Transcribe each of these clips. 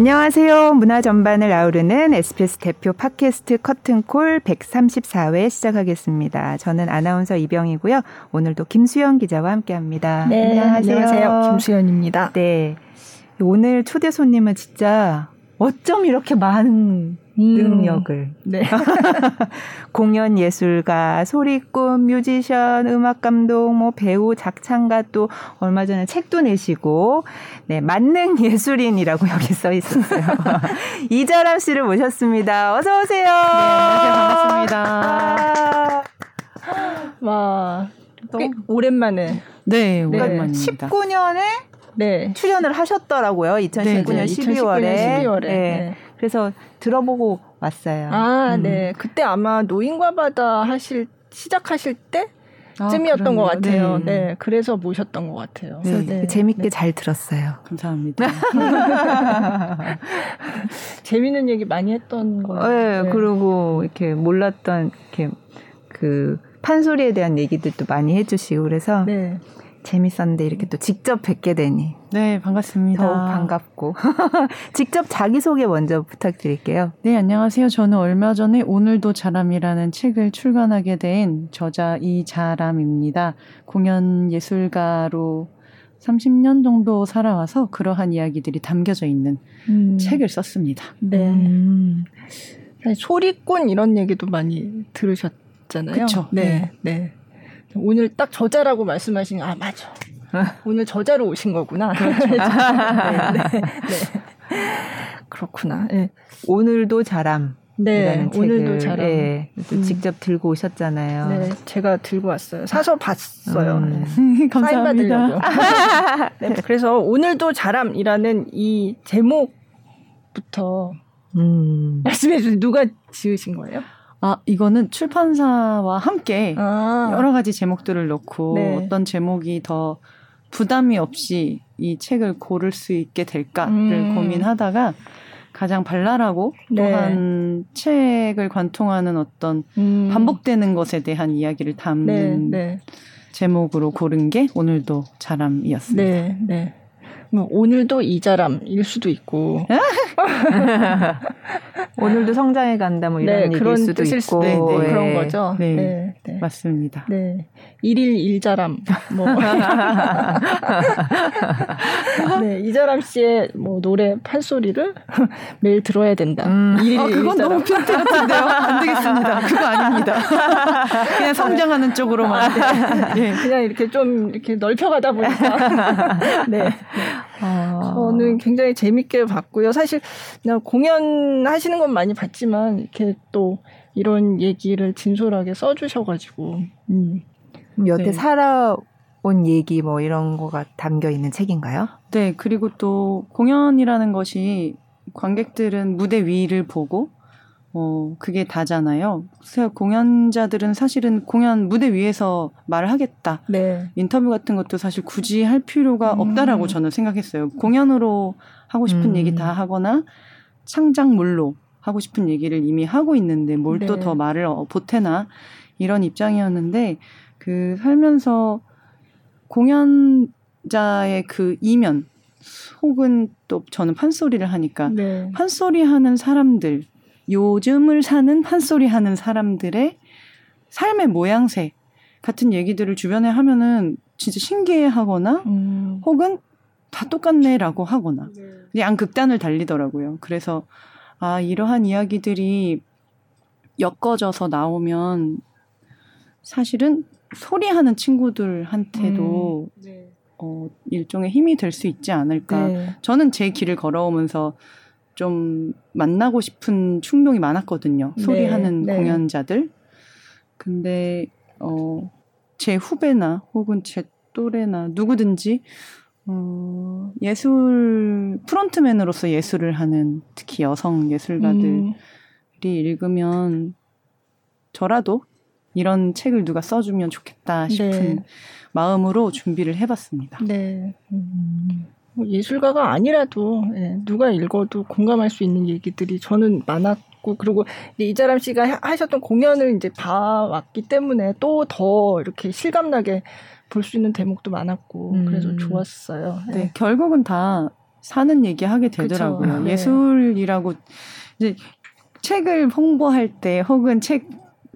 안녕하세요. 문화 전반을 아우르는 SBS 대표 팟캐스트 커튼콜 134회 시작하겠습니다. 저는 아나운서 이병이고요. 오늘도 김수영 기자와 함께합니다. 네, 안녕하세요. 안녕하세요. 김수연입니다. 네. 오늘 초대 손님은 진짜 어쩜 이렇게 많은 음. 능력을. 네. 공연 예술가, 소리꾼, 뮤지션, 음악 감독, 뭐 배우, 작창가 또 얼마 전에 책도 내시고 네, 만능 예술인이라고 여기 써 있었어요. 이자람 씨를 모셨습니다. 어서 오세요. 네, 안녕하세요. 반갑습니다. 와, 또 오랜만에. 네, 오랜만입니다. 19년에 네. 출연을 하셨더라고요. 2019년 네, 12월에. 12월에. 네. 네. 그래서 들어보고 왔어요. 아, 음. 네. 그때 아마 노인과 바다 하실 시작하실 때 쯤이었던 아, 것 같아요. 네. 네. 그래서 모셨던 것 같아요. 네. 네. 재밌게 네. 잘 들었어요. 감사합니다. 재밌는 얘기 많이 했던 거예요. 네, 네. 그리고 이렇게 몰랐던 이렇게 그 판소리에 대한 얘기들도 많이 해주시고 그래서 네. 재밌었는데 이렇게 또 직접 뵙게 되니 네 반갑습니다. 더욱 반갑고 직접 자기 소개 먼저 부탁드릴게요. 네 안녕하세요. 저는 얼마 전에 오늘도 자람이라는 책을 출간하게 된 저자 이자람입니다. 공연 예술가로 30년 정도 살아와서 그러한 이야기들이 담겨져 있는 음. 책을 썼습니다. 네. 음. 소리꾼 이런 얘기도 많이 들으셨잖아요. 그렇죠. 네. 네. 네. 오늘 딱 저자라고 말씀하신 아 맞아. 오늘 저자로 오신 거구나. 그렇죠. 네, 네, 네. 그렇구나. 네. 오늘도 자람. 네, 오늘도 자람. 네, 음. 직접 들고 오셨잖아요. 네, 제가 들고 왔어요. 사서 봤어요. 음. 네. 감사합니다. 네, 그래서 오늘도 자람이라는 이 제목부터 음. 말씀해 주세요. 누가 지으신 거예요? 아, 이거는 출판사와 함께 아. 여러 가지 제목들을 넣고 네. 어떤 제목이 더 부담이 없이 이 책을 고를 수 있게 될까를 음. 고민하다가 가장 발랄하고 네. 또한 책을 관통하는 어떤 음. 반복되는 것에 대한 이야기를 담는 네, 네. 제목으로 고른 게 오늘도 자람이었습니다. 네, 네. 뭐 오늘도 이자람일 수도 있고 오늘도 성장해 간다 뭐 이런 네, 얘기일 그런 수도 있고 수도 네, 네, 그런 거죠. 네, 네, 네. 맞습니다. 네, 일일 일자람 뭐 네, 이자람 씨의 뭐 노래 판소리를 매일 들어야 된다. 음. 일일 아, 그건 일자람. 너무 핀트 같은데요. 안 되겠습니다. 그거 아닙니다. 그냥 성장하는 쪽으로만. 네. 그냥 이렇게 좀 이렇게 넓혀가다 보니까 네. 아. 저는 굉장히 재밌게 봤고요. 사실 그냥 공연하시는 건 많이 봤지만 이렇게 또 이런 얘기를 진솔하게 써주셔가지고 음. 여태 네. 살아온 얘기 뭐 이런 거가 담겨 있는 책인가요? 네, 그리고 또 공연이라는 것이 관객들은 무대 위를 보고 어, 그게 다잖아요. 그래서 공연자들은 사실은 공연 무대 위에서 말을 하겠다. 네. 인터뷰 같은 것도 사실 굳이 할 필요가 음. 없다라고 저는 생각했어요. 공연으로 하고 싶은 음. 얘기 다 하거나 창작물로 하고 싶은 얘기를 이미 하고 있는데 뭘 또더 네. 말을 어, 보태나 이런 입장이었는데 그 살면서 공연자의 그 이면 혹은 또 저는 판소리를 하니까 네. 판소리 하는 사람들 요즘을 사는 판소리 하는 사람들의 삶의 모양새 같은 얘기들을 주변에 하면은 진짜 신기해 하거나 음. 혹은 다 똑같네라고 하거나 네. 그냥 극단을 달리더라고요. 그래서 아, 이러한 이야기들이 엮어져서 나오면 사실은 소리하는 친구들한테도 음. 네. 어, 일종의 힘이 될 수 있지 않을까. 네. 저는 제 길을 걸어오면서 좀 만나고 싶은 충동이 많았거든요. 네, 소리하는 네. 공연자들. 근데 어, 제 후배나 혹은 제 또래나 누구든지 어, 예술 프론트맨으로서 예술을 하는 특히 여성 예술가들이 음. 읽으면 저라도 이런 책을 누가 써주면 좋겠다 싶은 네. 마음으로 준비를 해봤습니다. 네. 음. 뭐 예술가가 아니라도 예, 누가 읽어도 공감할 수 있는 얘기들이 저는 많았고 그리고 이자람 씨가 하셨던 공연을 이제 봐왔기 때문에 또 더 이렇게 실감나게 볼 수 있는 대목도 많았고 음. 그래서 좋았어요. 네, 네. 결국은 다 사는 얘기 하게 되더라고요. 네. 예술이라고 이제 책을 홍보할 때 혹은 책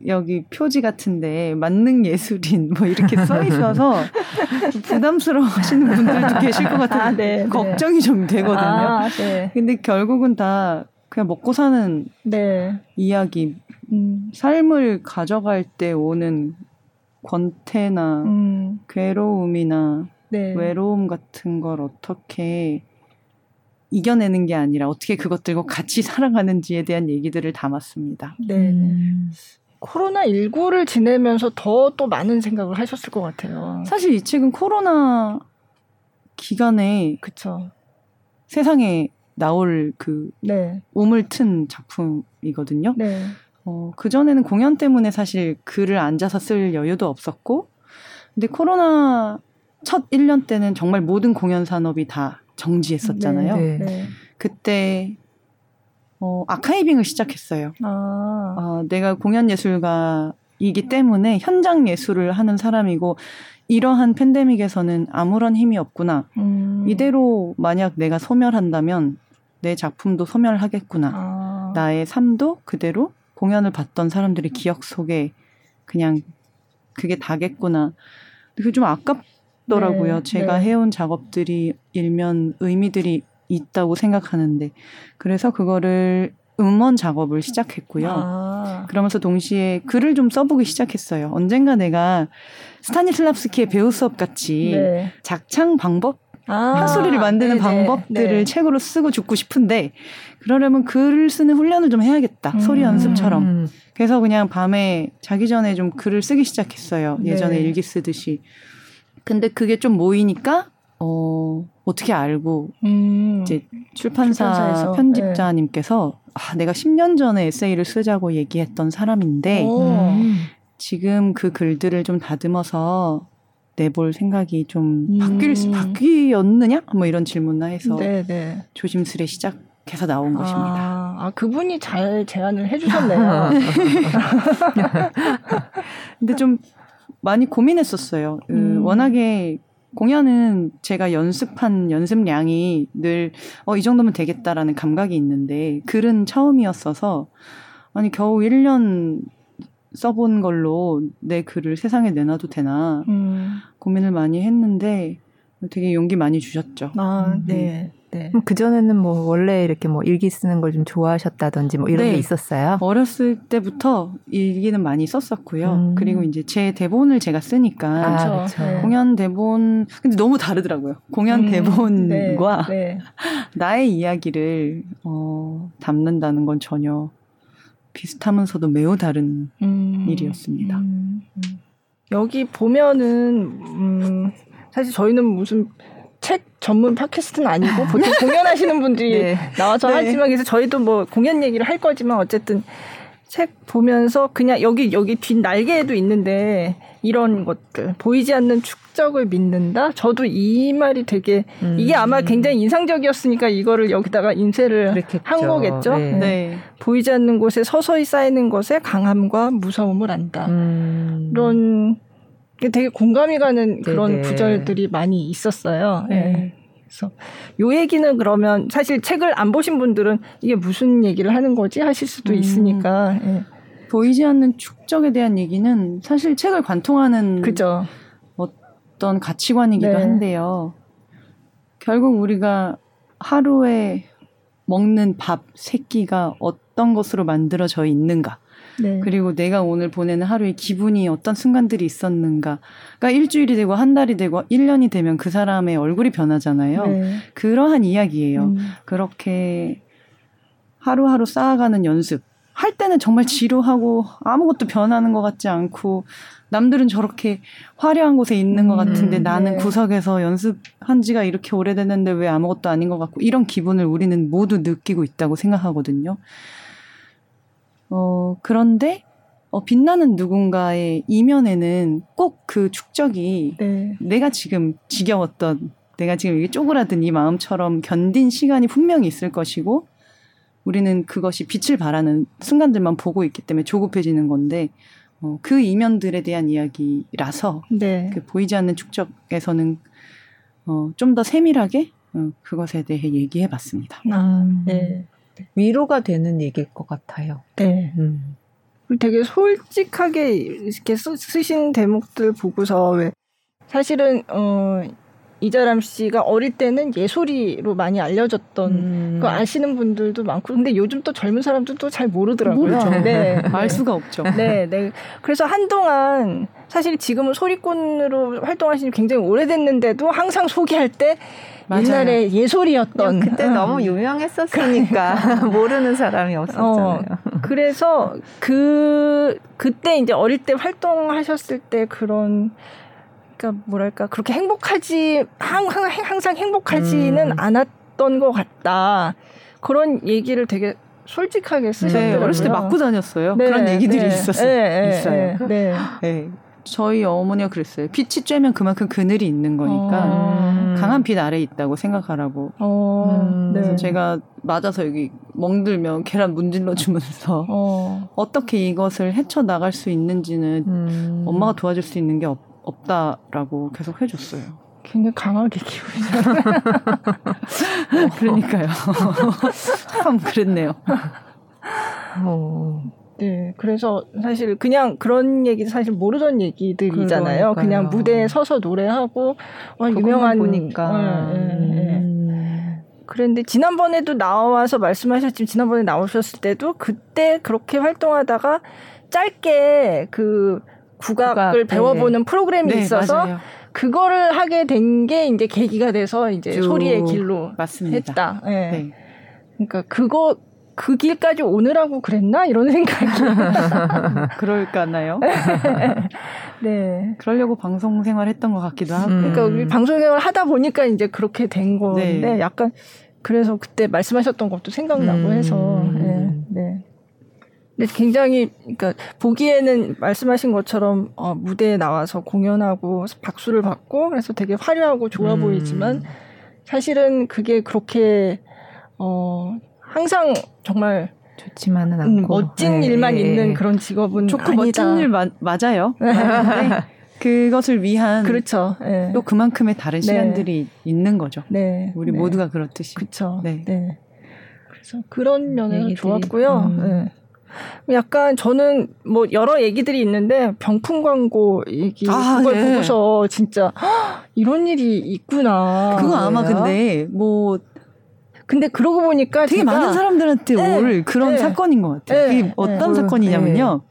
여기 표지 같은데 만능 예술인 뭐 이렇게 써 있어서 부담스러워 하시는 분들도 계실 것 같아서 아, 네, 네, 걱정이 좀 되거든요. 아, 네. 근데 결국은 다 그냥 먹고 사는 네. 이야기, 음. 삶을 가져갈 때 오는 권태나 음. 괴로움이나 네. 외로움 같은 걸 어떻게 이겨내는 게 아니라 어떻게 그것들과 같이 살아가는지에 대한 얘기들을 담았습니다. 네. 음. 코로나 19를 지내면서 더 또 많은 생각을 하셨을 것 같아요. 사실 이 책은 코로나 기간에 그쵸. 세상에 나올 그 네. 우물 튼 작품이거든요. 네. 어, 그전에는 공연 때문에 사실 글을 앉아서 쓸 여유도 없었고, 근데 코로나 첫 1년 때는 정말 모든 공연 산업이 다 정지했었잖아요. 네, 네. 그때 어, 아카이빙을 시작했어요. 아. 어, 내가 공연 예술가이기 때문에 현장 예술을 하는 사람이고 이러한 팬데믹에서는 아무런 힘이 없구나. 음. 이대로 만약 내가 소멸한다면 내 작품도 소멸하겠구나. 아. 나의 삶도 그대로 공연을 봤던 사람들의 기억 속에 그냥 그게 다겠구나. 그게 좀 아깝더라고요. 네, 제가 네. 해온 작업들이 일면 의미들이 있다고 생각하는데 그래서 그거를 음원 작업을 시작했고요. 아. 그러면서 동시에 글을 좀 써보기 시작했어요. 언젠가 내가 스타니슬랍스키의 배우 수업 같이 네. 작창 방법 아, 한소리를 만드는 네네. 방법들을 네. 책으로 쓰고 죽고 싶은데 그러려면 글을 쓰는 훈련을 좀 해야겠다. 음. 소리 연습처럼. 그래서 그냥 밤에 자기 전에 좀 글을 쓰기 시작했어요. 예전에 네. 일기 쓰듯이. 근데 그게 좀 모이니까 어 어떻게 알고 음. 이제 출판사 출판사에서. 편집자님께서 네. 아 내가 10년 전에 에세이를 쓰자고 얘기했던 사람인데 음. 지금 그 글들을 좀 다듬어서 내볼 생각이 좀 음. 바뀔 바뀌었느냐 뭐 이런 질문을 해서 네네. 네. 조심스레 시작해서 나온 아, 것입니다. 아 그분이 잘 제안을 해주셨네요. 근데 좀 많이 고민했었어요. 그 음. 워낙에 공연은 제가 연습한 연습량이 늘, 어, 이 정도면 되겠다라는 감각이 있는데, 글은 처음이었어서, 아니, 겨우 1년 써본 걸로 내 글을 세상에 내놔도 되나 음. 고민을 많이 했는데 되게 용기 많이 주셨죠. 아, 음. 네. 네. 그 전에는 뭐 원래 이렇게 뭐 일기 쓰는 걸 좀 좋아하셨다든지 뭐 이런 네. 게 있었어요? 어렸을 때부터 일기는 많이 썼었고요. 음. 그리고 이제 제 대본을 제가 쓰니까 아, 네. 공연 대본 근데 너무 다르더라고요. 공연 음. 대본과 네. 네. 나의 이야기를 어, 담는다는 건 전혀 비슷하면서도 매우 다른 음, 일이었습니다. 음, 음. 여기 보면은 음, 사실 저희는 무슨 책 전문 팟캐스트는 아니고 보통 공연하시는 분들이 네. 나와서 네. 하지만 그래서 저희도 뭐 공연 얘기를 할 거지만 어쨌든 책 보면서 그냥 여기 여기 뒷 날개에도 있는데 이런 것들 보이지 않는 축적을 믿는다. 저도 이 말이 되게 음. 이게 아마 굉장히 인상적이었으니까 이거를 여기다가 인쇄를 그렇겠죠. 한 거겠죠. 네. 네. 보이지 않는 곳에 서서히 쌓이는 것에 강함과 무서움을 안다. 음. 이런 되게 공감이 가는 그런 네네. 구절들이 많이 있었어요. 네. 네. 그래서 요 얘기는 그러면 사실 책을 안 보신 분들은 이게 무슨 얘기를 하는 거지 하실 수도 음. 있으니까. 예. 보이지 않는 축적에 대한 얘기는 사실 책을 관통하는 그죠. 어떤 가치관이기도 네. 한데요. 결국 우리가 하루에 먹는 밥, 새끼가 어떤 것으로 만들어져 있는가. 네. 그리고 내가 오늘 보내는 하루의 기분이 어떤 순간들이 있었는가. 그러니까 일주일이 되고 한 달이 되고 1년이 되면 그 사람의 얼굴이 변하잖아요. 네. 그러한 이야기예요. 음. 그렇게 하루하루 쌓아가는 연습. 할 때는 정말 지루하고 아무것도 변하는 것 같지 않고 남들은 저렇게 화려한 곳에 있는 것 같은데 음, 나는 네. 구석에서 연습한 지가 이렇게 오래됐는데 왜 아무것도 아닌 것 같고 이런 기분을 우리는 모두 느끼고 있다고 생각하거든요. 어, 그런데 어, 빛나는 누군가의 이면에는 꼭 그 축적이 네. 내가 지금 지겨웠던 내가 지금 이게 쪼그라든 이 마음처럼 견딘 시간이 분명히 있을 것이고 우리는 그것이 빛을 발하는 순간들만 보고 있기 때문에 조급해지는 건데 어, 그 이면들에 대한 이야기라서 네. 그 보이지 않는 축적에서는 어, 좀 더 세밀하게 음, 그것에 대해 얘기해 봤습니다. 아, 네. 위로가 되는 얘기일 것 같아요. 네. 음. 되게 솔직하게 이렇게 쓰, 신 대목들 보고서 왜 사실은 어 이자람 씨가 어릴 때는 예소리로 많이 알려졌던 음. 거 아시는 분들도 많고 근데 요즘 또 젊은 사람들도 잘 모르더라고요. 모르죠. 네. 알 수가 없죠. 네, 네. 그래서 한동안 사실 지금은 소리꾼으로 활동하신 지 굉장히 오래됐는데도 항상 소개할 때 맞아요. 옛날에 예솔이었던 그때 음. 너무 유명했었으니까 모르는 사람이 없었잖아요. 어, 그래서 그 그때 이제 어릴 때 활동하셨을 때 그런 그러니까 뭐랄까 그렇게 행복하지 항상 항상 행복하지는 음. 않았던 것 같다 그런 얘기를 되게 솔직하게 쓰셨더라고요. 네, 어렸을 때 맞고 다녔어요. 네, 그런 얘기들이 네, 있었어요. 네, 있어요. 네. 네. 저희 어머니가 그랬어요. 빛이 쬐면 그만큼 그늘이 있는 거니까 어. 강한 빛 아래 에 있다고 생각하라고. 어. 음. 그래서 제가 맞아서 여기 멍들면 계란 문질러 주면서 어. 떻게 이것을 헤쳐 나갈 수 있는지는 음. 엄마가 도와줄 수 있는 게 없, 없다라고 계속 해줬어요. 굉장히 강하게 키우시잖아요. 그러니까요. 참 그랬네요. 어. 네, 그래서 사실 그냥 그런 얘기 사실 모르던 얘기들이잖아요. 그러니까요. 그냥 무대에 서서 노래하고 어, 유명한 보니까. 네, 네, 네. 음. 그런데 지난번에도 나와서 말씀하셨지만 지난번에 나오셨을 때도 그때 그렇게 활동하다가 짧게 그 국악을 국악, 네. 배워보는 프로그램이 네, 있어서 맞아요. 그거를 하게 된 게 이제 계기가 돼서 이제 소리의 길로 맞습니다. 했다. 네. 네. 그러니까 그거 그 길까지 오느라고 그랬나 이런 생각이 그럴까나요? 네. 그러려고 방송 생활했던 것 같기도 하고. 음. 그러니까 우리 방송 생활 하다 보니까 이제 그렇게 된 건데 네. 약간 그래서 그때 말씀하셨던 것도 생각나고 음. 해서 네. 네. 근데 굉장히 그러니까 보기에는 말씀하신 것처럼 어, 무대에 나와서 공연하고 박수를 받고 그래서 되게 화려하고 좋아 음. 보이지만 사실은 그게 그렇게 어 항상 정말 좋지만은 음, 않고 음, 멋진 네. 일만 있는 그런 직업은 좋고 아니다. 멋진 일 마, 맞아요. 네. 그것을 위한 그렇죠. 네. 또 그만큼의 다른 네. 시간들이 있는 거죠. 네. 우리 네. 모두가 그렇듯이. 그렇죠. 네. 그래서 그런 면에서 좋았고요. 음. 약간 저는 뭐 여러 얘기들이 있는데 병풍 광고 얘기 아, 그걸 네. 보고서 진짜 이런 일이 있구나. 그거 아마 근데 뭐 근데 그러고 보니까 되게 많은 사람들한테 네, 올 그런 네, 사건인 것 같아요. 네, 그게 어떤 네. 사건이냐면요.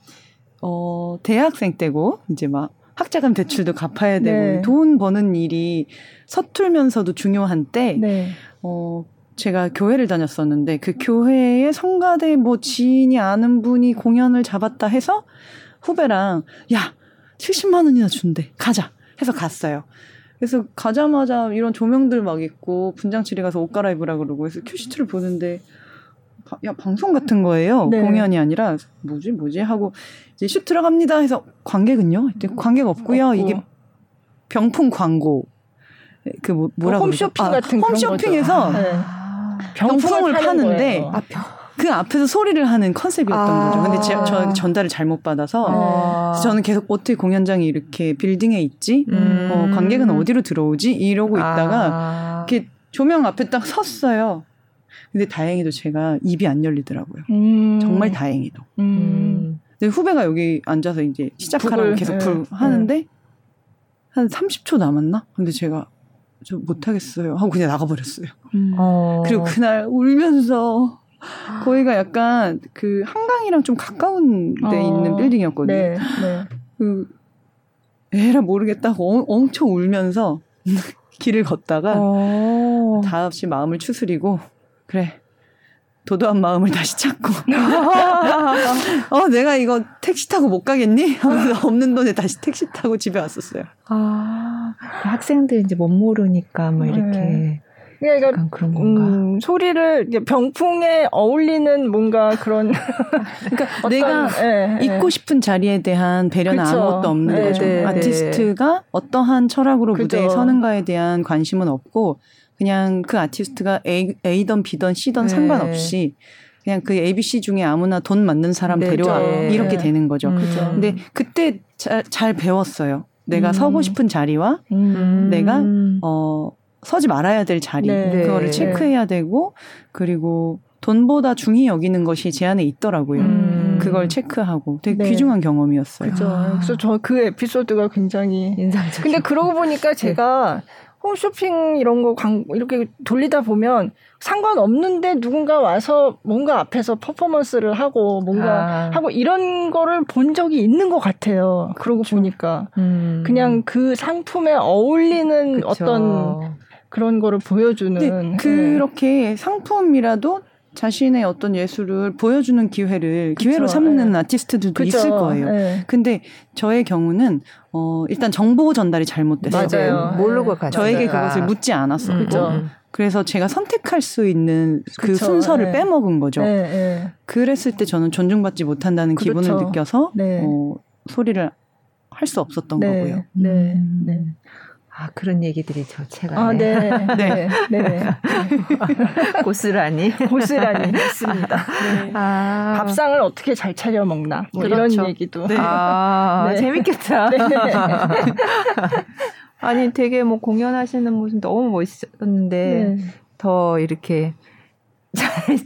어, 대학생 때고 이제 막 학자금 대출도 갚아야 되고 네. 돈 버는 일이 서툴면서도 중요한 때 네. 어, 제가 교회를 다녔었는데 그 교회에 성가대 뭐 지인이 아는 분이 공연을 잡았다 해서 후배랑 야 70만 원이나 준대. 가자. 해서 갔어요. 그래서 가자마자 이런 조명들 막 있고 분장실에 가서 옷 갈아입으라 그러고 해서 큐시트를 보는데 야 방송 같은 거예요? 네. 공연이 아니라. 뭐지 뭐지? 하고 이제 슛 들어갑니다. 해서 관객은요? 관객 없고요. 없고. 이게 병풍 광고. 그 뭐, 뭐라고 홈쇼핑 아, 같은 홈쇼핑에서 네. 병풍을 파는데 아, 그 앞에서 소리를 하는 컨셉이었던 아~ 거죠. 근데 제, 저 전달을 잘못 받아서 아~ 저는 계속 어떻게 공연장이 이렇게 빌딩에 있지? 음~ 어, 관객은 어디로 들어오지? 이러고 있다가 아~ 이렇게 조명 앞에 딱 섰어요. 근데 다행히도 제가 입이 안 열리더라고요. 음~ 정말 다행히도. 음. 근데 후배가 여기 앉아서 이제 시작하라고 계속 불 네. 하는데 한 30초 남았나? 근데 제가 저 못하겠어요 하고 그냥 나가버렸어요. 음. 어. 그리고 그날 울면서 거기가 약간 그 한강이랑 좀 가까운 데 어, 있는 빌딩이었거든요. 네, 네. 그 에라 모르겠다고 어, 엄청 울면서 길을 걷다가 어. 다시 마음을 추스리고 그래 도도한 마음을 다시 찾고 어 내가 이거 택시 타고 못 가겠니? 하면서 없는 돈에 다시 택시 타고 집에 왔었어요. 아 학생들 이제 못 모르니까 뭐 이렇게 네. 그러니까 약간 그런 건가? 음, 소리를 병풍에 어울리는 뭔가 그런 그러니까 내가 네, 있고 싶은 자리에 대한 배려는 그쵸. 아무것도 없는 네, 거죠. 네, 아티스트가 어떠한 철학으로 그죠. 무대에 서는가에 대한 관심은 없고 그냥 그 아티스트가 A, A던 B던 C던 상관없이 그냥 그 ABC 중에 아무나 돈 맞는 사람 네, 데려와 이렇게 되는 거죠. 음. 근데 그때 잘, 잘 배웠어요. 내가 음. 서고 싶은 자리와 음. 내가 어 서지 말아야 될 자리 네. 그거를 네. 체크해야 되고 그리고 돈보다 중히 여기는 것이 제 안에 있더라고요. 음. 그걸 체크하고 되게 네. 귀중한 경험이었어요. 그렇죠. 아. 그래서 저 그 에피소드가 굉장히 인상적. 근데 그러고 보니까 네. 제가 홈쇼핑 이런 거 광, 이렇게 돌리다 보면 상관없는데 누군가 와서 뭔가 앞에서 퍼포먼스를 하고 뭔가 아. 하고 이런 거를 본 적이 있는 것 같아요. 그러고 그렇죠. 보니까 음. 그냥 그 상품에 어울리는 그쵸. 어떤 그런 거를 보여주는 네. 그렇게 상품이라도 자신의 어떤 예술을 보여주는 기회를 그쵸, 기회로 삼는 네. 아티스트들도 그쵸, 있을 거예요. 네. 근데 저의 경우는 어 일단 정보 전달이 잘못됐어요. 맞아요. 모르고 가 저에게 그것을 묻지 않았었고 음. 그래서 제가 선택할 수 있는 그 그쵸, 순서를 네. 빼먹은 거죠. 네, 네. 그랬을 때 저는 존중받지 못한다는 그렇죠. 기분을 느껴서 네. 어, 소리를 할 수 없었던 네. 거고요. 네. 음. 아 그런 얘기들이 저 책안에 아, 네. 네. 네. 네. 고스란히 고스란히 했습니다. 네. 아. 밥상을 어떻게 잘 차려 먹나 뭐 그렇죠. 이런 얘기도 네. 아, 네. 재밌겠다. 네. 아니 되게 뭐 공연하시는 모습 너무 멋있었는데 더 이렇게 잘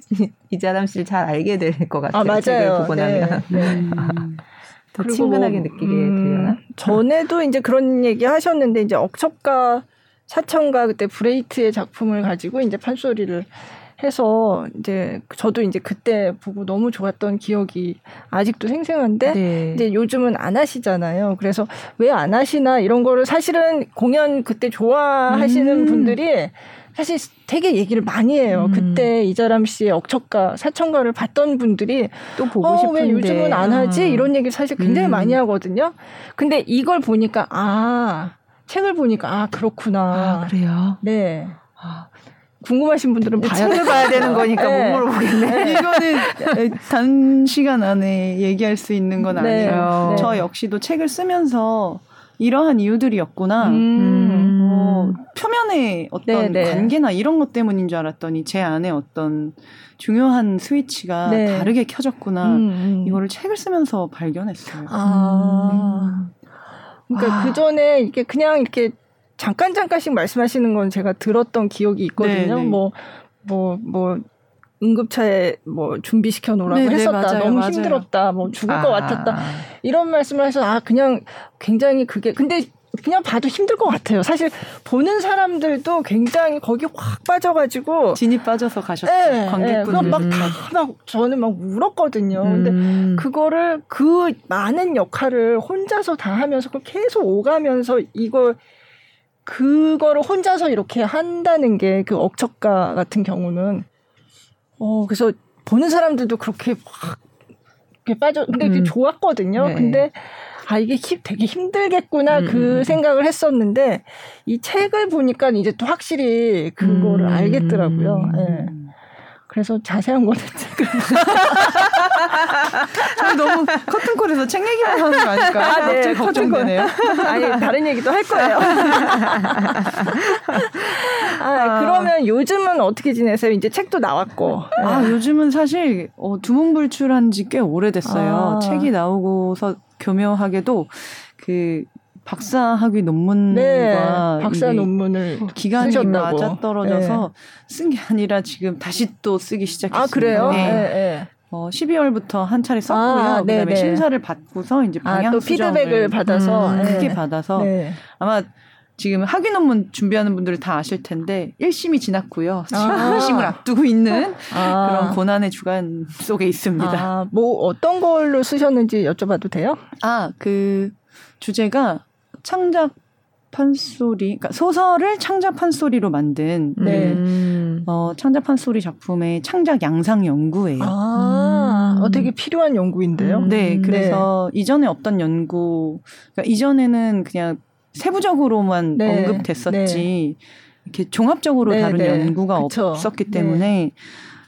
이자람 씨를 잘 알게 될 것 같아요. 아, 맞아요. 책을 보고 나면. 음. 더 친근하게 느끼게 음, 되려나? 전에도 이제 그런 얘기 하셨는데 이제 억척가 사천가 그때 브레이트의 작품을 가지고 이제 판소리를 해서 이제 저도 이제 그때 보고 너무 좋았던 기억이 아직도 생생한데 네. 이제 요즘은 안 하시잖아요. 그래서 왜 안 하시나 이런 거를 사실은 공연 그때 좋아하시는 음. 분들이 사실 되게 얘기를 많이 해요. 음. 그때 이자람 씨의 억척가 사천가를 봤던 분들이 또 보고 어, 싶은데 왜 요즘은 안 하지? 어. 이런 얘기 사실 굉장히 음. 많이 하거든요. 근데 이걸 보니까 아 책을 보니까 아 그렇구나. 아, 그래요? 네. 아. 궁금하신 분들은 네, 봐야 책을 봐야 되는 거니까 네. 못 물어보겠네. 네. 이거는 단시간 안에 얘기할 수 있는 건 네. 아니에요. 네. 저 역시도 책을 쓰면서 이러한 이유들이었구나. 음. 어, 표면의 어떤 네네. 네. 관계나 이런 것 때문인 줄 알았더니 제 안에 어떤 중요한 스위치가 네. 다르게 켜졌구나. 음, 음. 이거를 책을 쓰면서 발견했어요. 아. 음. 그러니까 아. 그 전에 이렇게 그냥 이렇게 잠깐 잠깐씩 말씀하시는 건 제가 들었던 기억이 있거든요. 네, 네. 뭐, 뭐, 뭐, 응급차에 뭐 준비시켜 놓으라고 네네, 했었다. 맞아요, 너무 맞아요. 힘들었다. 뭐 죽을 아. 것 같았다. 이런 말씀을 해서 아 그냥 굉장히 그게 근데 그냥 봐도 힘들 것 같아요. 사실 보는 사람들도 굉장히 거기 확 빠져가지고 진이 빠져서 가셨죠. 네, 관객분들. 네, 막막 막 저는 막 울었거든요. 근데 음. 그거를 그 많은 역할을 혼자서 다 하면서 계속 오가면서 이걸 그거를 혼자서 이렇게 한다는 게 그 억척가 같은 경우는 어, 그래서 보는 사람들도 그렇게 확 이렇게 빠져, 근데 음. 좋았거든요. 네. 근데 아, 이게 힘, 되게 힘들겠구나, 음. 그 음, 음. 생각을 했었는데, 이 책을 보니까 이제 또 확실히 그거를 음. 알겠더라고요. 예. 네. 그래서 자세한 거는. 저희 너무 커튼콜에서 책 얘기만 하는 거 아닐까? 아, 네. 걱정되네요. 아니, 다른 얘기도 할 거예요. 아, 아, 그러면 요즘은 어떻게 지내세요? 이제 책도 나왔고. 아, 요즘은 사실 어, 두문불출한 지 꽤 오래됐어요. 아. 책이 나오고서 교묘하게도 그 박사 학위 논문과 네, 박사 논문을 기간이 쓰셨다고. 맞아 떨어져서 네. 쓴게 아니라 지금 다시 또 쓰기 시작했습니다. 아 그래요? 네. 네. 어, 12월부터 한 차례 썼고요. 아, 네, 그다음에 네. 심사를 받고서 이제 방향 아, 또 피드백을 받아서 음, 크게 받아서 아마 지금 학위 논문 준비하는 분들은 다 아실 텐데 1심이 지났고요. 지금 아. 2심을 앞두고 있는 아. 그런 고난의 주간 속에 있습니다. 아, 뭐 어떤 걸로 쓰셨는지 여쭤봐도 돼요? 아, 그 주제가 창작 판소리, 그러니까 소설을 창작 판소리로 만든 네. 음. 어, 창작 판소리 작품의 창작 양상 연구예요. 아, 음. 어, 되게 필요한 연구인데요. 음. 네, 그래서 네. 이전에 없던 연구, 그러니까 이전에는 그냥 세부적으로만 네. 언급됐었지 네. 이렇게 종합적으로 네, 다룬 네. 연구가 그쵸. 없었기 때문에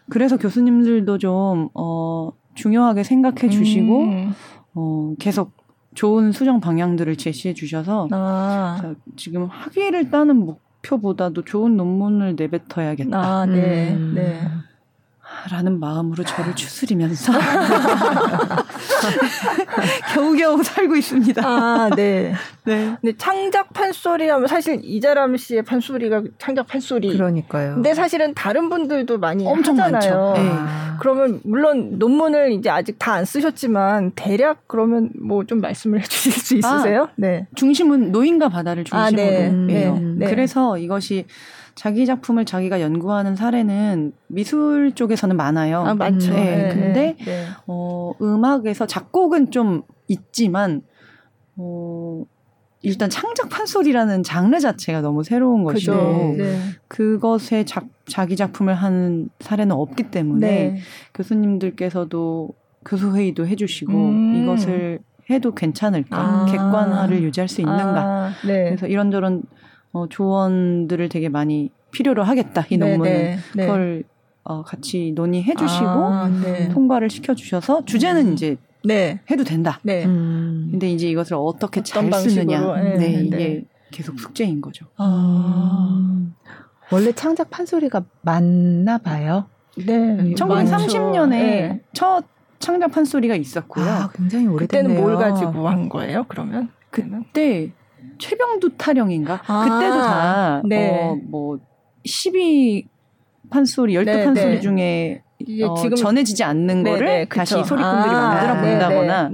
그래서 교수님들도 좀 어, 중요하게 생각해 주시고 음. 어, 계속 좋은 수정 방향들을 제시해 주셔서 아. 지금 학위를 따는 목표보다도 좋은 논문을 내뱉어야겠다. 아, 네, 음. 네. 라는 마음으로 저를 추스리면서 겨우겨우 살고 있습니다. 아, 네. 네. 근데 창작 판소리 하면 사실 이자람 씨의 판소리가 창작 판소리. 그러니까요. 근데 사실은 다른 분들도 많이 엄청 하잖아요. 많죠. 네. 그러면 물론 논문을 이제 아직 다 안 쓰셨지만 대략 그러면 뭐 좀 말씀을 해 주실 수 있으세요? 아, 네. 중심은 노인과 바다를 중심으로 아, 네. 해요. 네. 네. 그래서 이것이 자기 작품을 자기가 연구하는 사례는 미술 쪽에서는 많아요. 아, 많죠. 네. 네. 근데 네. 어, 음악에서 작곡은 좀 있지만 어, 일단 창작 판소리라는 장르 자체가 너무 새로운 것이고 네. 그것에 자, 자기 작품을 하는 사례는 없기 때문에 네. 교수님들께서도 교수회의도 해주시고 음. 이것을 해도 괜찮을까 아. 객관화를 유지할 수 있는가 아. 네. 그래서 이런저런 어, 조언들을 되게 많이 필요로 하겠다 이 네, 논문은 네, 네. 그걸 어, 같이 논의해 주시고 아, 네. 통과를 시켜 주셔서 주제는 음. 이제 네. 해도 된다. 네. 음. 근데 이제 이것을 어떻게 잘 쓰느냐. 네, 네, 이게 계속 숙제인 거죠. 아. 원래 창작 판소리가 맞나 봐요. 네. 1930년에 첫 창작 판소리가 있었고요. 아, 굉장히 오래됐네요. 그때는 뭘 가지고 한 거예요? 그러면 그때 최병두 타령인가? 아, 그때도 다, 네. 어, 뭐, 12 판소리, 12 네, 판소리 네. 중에 어, 지금 전해지지 않는 네, 거를 네, 다시 소리꾼들이 아, 만들어 네, 본다거나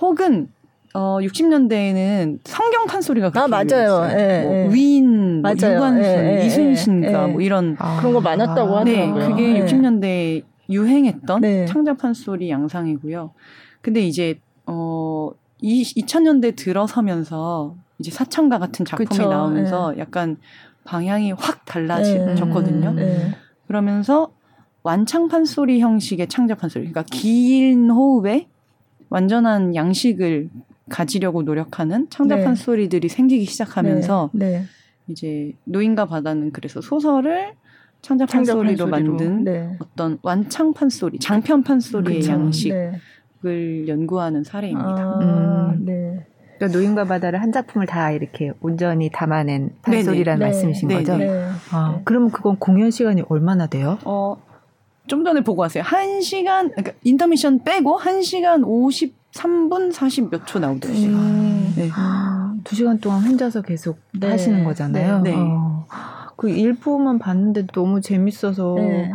혹은 어 60년대에는 성경 판소리가 아 맞아요. 예, 뭐 예. 위인, 뭐 맞아요. 유관순, 예, 예, 이순신가 뭐 이런 아, 그런 거 많았다고 아, 하더라고요. 네, 그게 60년대에 유행했던 창작 판소리 양상이고요. 근데 이제 어 이, 2000년대 들어서면서 이제 사천가 같은 작품이 그쵸, 나오면서 네. 약간 방향이 확 달라졌거든요. 네. 네. 그러면서 완창판 소리 형식의 창작판 소리, 그러니까 긴 호흡에 완전한 양식을 가지려고 노력하는 창작판 네. 소리들이 생기기 시작하면서 네. 네. 이제 노인과 바다는 그래서 소설을 창작판 소리로 만든 네. 어떤 완창판 소리, 장편판 소리의 그쵸. 양식 을 연구하는 사례입니다. 아, 음. 네. 그러니까 노인과 바다를 한 작품을 다 이렇게 온전히 담아낸 판소리라는 네 말씀이신 네네. 거죠? 네 아, 네. 그러면 그건 공연 시간이 얼마나 돼요? 어, 좀 전에 보고 왔어요. 1시간, 그러니까 인터미션 빼고 1시간 53분 40 몇 초 나오더라고요. 음. 네. 아, 2시간 동안 혼자서 계속 네. 하시는 거잖아요. 네. 어. 그 일부만 봤는데 너무 재밌어서 네.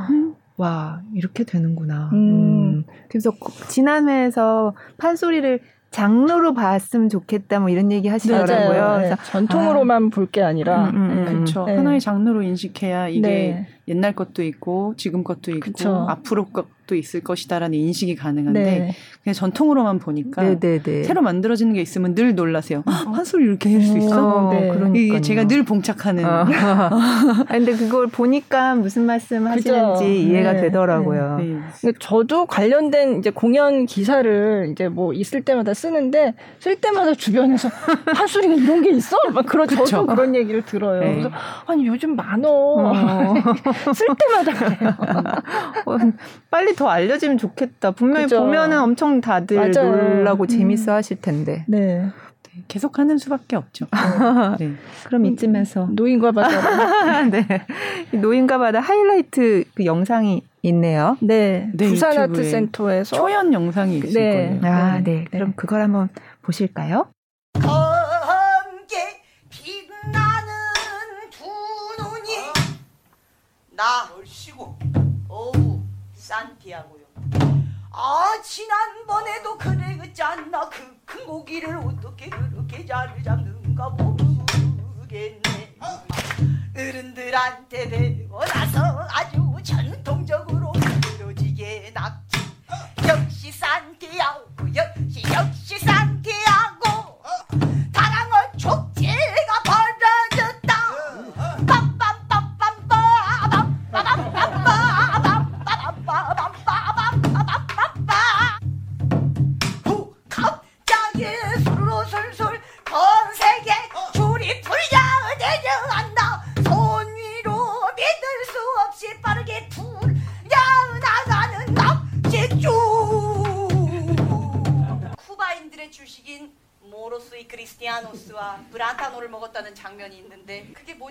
와 이렇게 되는구나. 음. 음. 그래서 지난 회에서 판소리를 장르로 봤으면 좋겠다 뭐 이런 얘기 하시더라고요. 네. 전통으로만 아. 볼게 아니라 음, 음, 음. 그렇죠. 네. 하나의 장르로 인식해야 이게 네. 옛날 것도 있고 지금 것도 있고 그쵸. 앞으로 것도 있을 것이다라는 인식이 가능한데 네. 그냥 전통으로만 보니까 네네네. 네, 네. 새로 만들어지는 게 있으면 늘 놀라세요. 어. 한소리 이렇게 할 수 있어? 어, 네. 이게 제가 늘 봉착하는. 어. 근데 그걸 보니까 무슨 말씀 하시는지? 이해가 네. 되더라고요. 네. 저도 관련된 이제 공연 기사를 이제 뭐 있을 때마다 쓰는데 쓸 때마다 주변에서 한소리가 이런 게 있어? 막 그런 저도 그런 얘기를 들어요. 그래서 아니 요즘 많어. 어. 쓸 때마다 그래요. 어, 빨리 더 알려지면 좋겠다. 분명히 그죠. 보면은 엄청 다들 맞아요. 놀라고 음. 재밌어 하실 텐데. 네. 네. 계속 하는 수밖에 없죠. 네. 그럼 이쯤에서 노인과 바다. 네. 노인과 바다 하이라이트 그 영상이 있네요. 네. 네 부산 아트 센터에서 초연 영상이 있을 네. 거예요. 아, 네. 네. 그럼 그걸 한번 보실까요? 나 얼씨고? 어우 산티아고요. 아 지난번에도 그래 그랬잖나 그 큰 고기를 어떻게 그렇게 잘 잡는가 모르겠네. 어른들한테 배워 나서 아주 전통적으로 이루어지게 낙지 역시 산티아고 역시 역시 산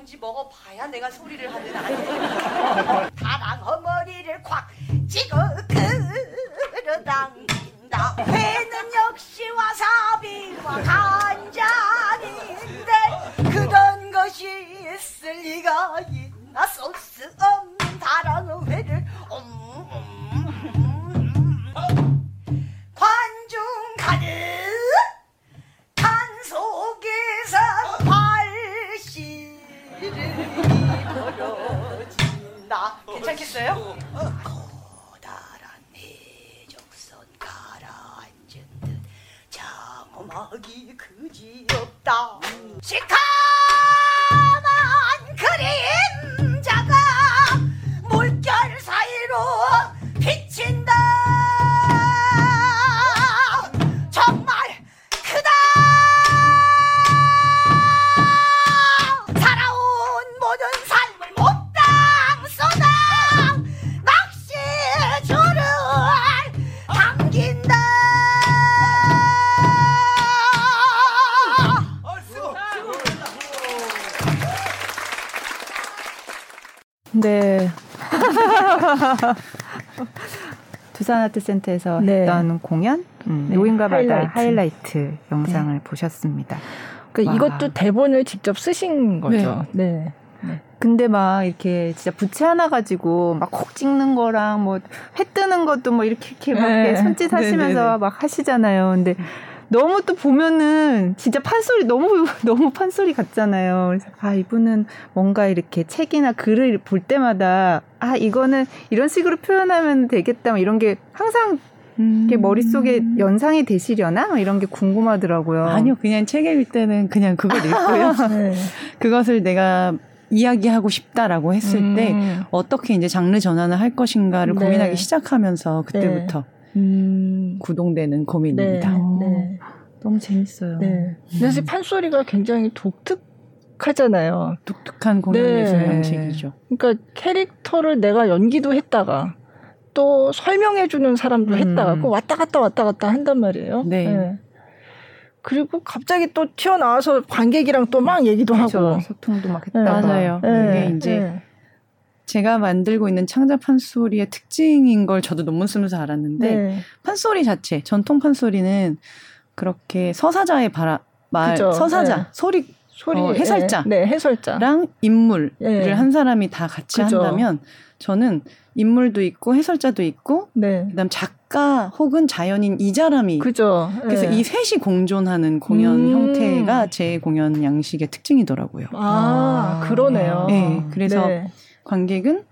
뭔지 먹어봐야 내가 소리를 아니 다랑 두산아트센터에서 네. 했던 공연 음, 네. 노인과 바다 하이라이트, 영상을 네. 보셨습니다. 그러니까 이것도 대본을 직접 쓰신 거죠. 네. 네. 근데 막 이렇게 진짜 부채 하나 가지고 막 콕 찍는 거랑 뭐 회 뜨는 것도 뭐 이렇게 이렇게 막 네. 손짓 하시면서 막 하시잖아요. 근데 너무 또 보면은 진짜 판소리 너무 너무 판소리 같잖아요. 그래서 아 이분은 뭔가 이렇게 책이나 글을 볼 때마다 아 이거는 이런 식으로 표현하면 되겠다 이런 게 항상 음. 머릿속에 연상이 되시려나? 이런 게 궁금하더라고요. 아니요, 그냥 책 읽을 때는 그냥 그걸 읽고요. 네. 그것을 내가 이야기하고 싶다라고 했을 음. 때 어떻게 이제 장르 전환을 할 것인가를 네. 고민하기 시작하면서 그때부터 네. 음. 구동되는 고민입니다. 네, 네. 너무 재밌어요. 네. 사실 판소리가 굉장히 독특하잖아요. 독특한 공연 예술 네. 형식이죠. 그러니까 캐릭터를 내가 연기도 했다가 또 설명해주는 사람도 음. 했다가 꼭 왔다 갔다 왔다 갔다 한단 말이에요. 네. 네. 그리고 갑자기 또 튀어나와서 관객이랑 또 막 얘기도 그렇죠. 하고 소통도 막 했다가 맞아요. 네. 이게 이제 제가 만들고 있는 창작 판소리의 특징인 걸 저도 논문 쓰면서 알았는데 네. 판소리 자체 전통 판소리는 그렇게 서사자의 바라 말 그쵸. 서사자 네. 소리 소리 어, 해설자 네, 네, 해설자랑 인물을 네. 한 사람이 다 같이 그죠. 한다면 저는 인물도 있고 해설자도 있고 네. 그다음 작가 혹은 자연인 이 사람이 그죠. 그래서 네. 이 셋이 공존하는 공연 음. 형태가 제 공연 양식의 특징이더라고요. 아, 아. 그러네요. 네, 그래서 네. 관객은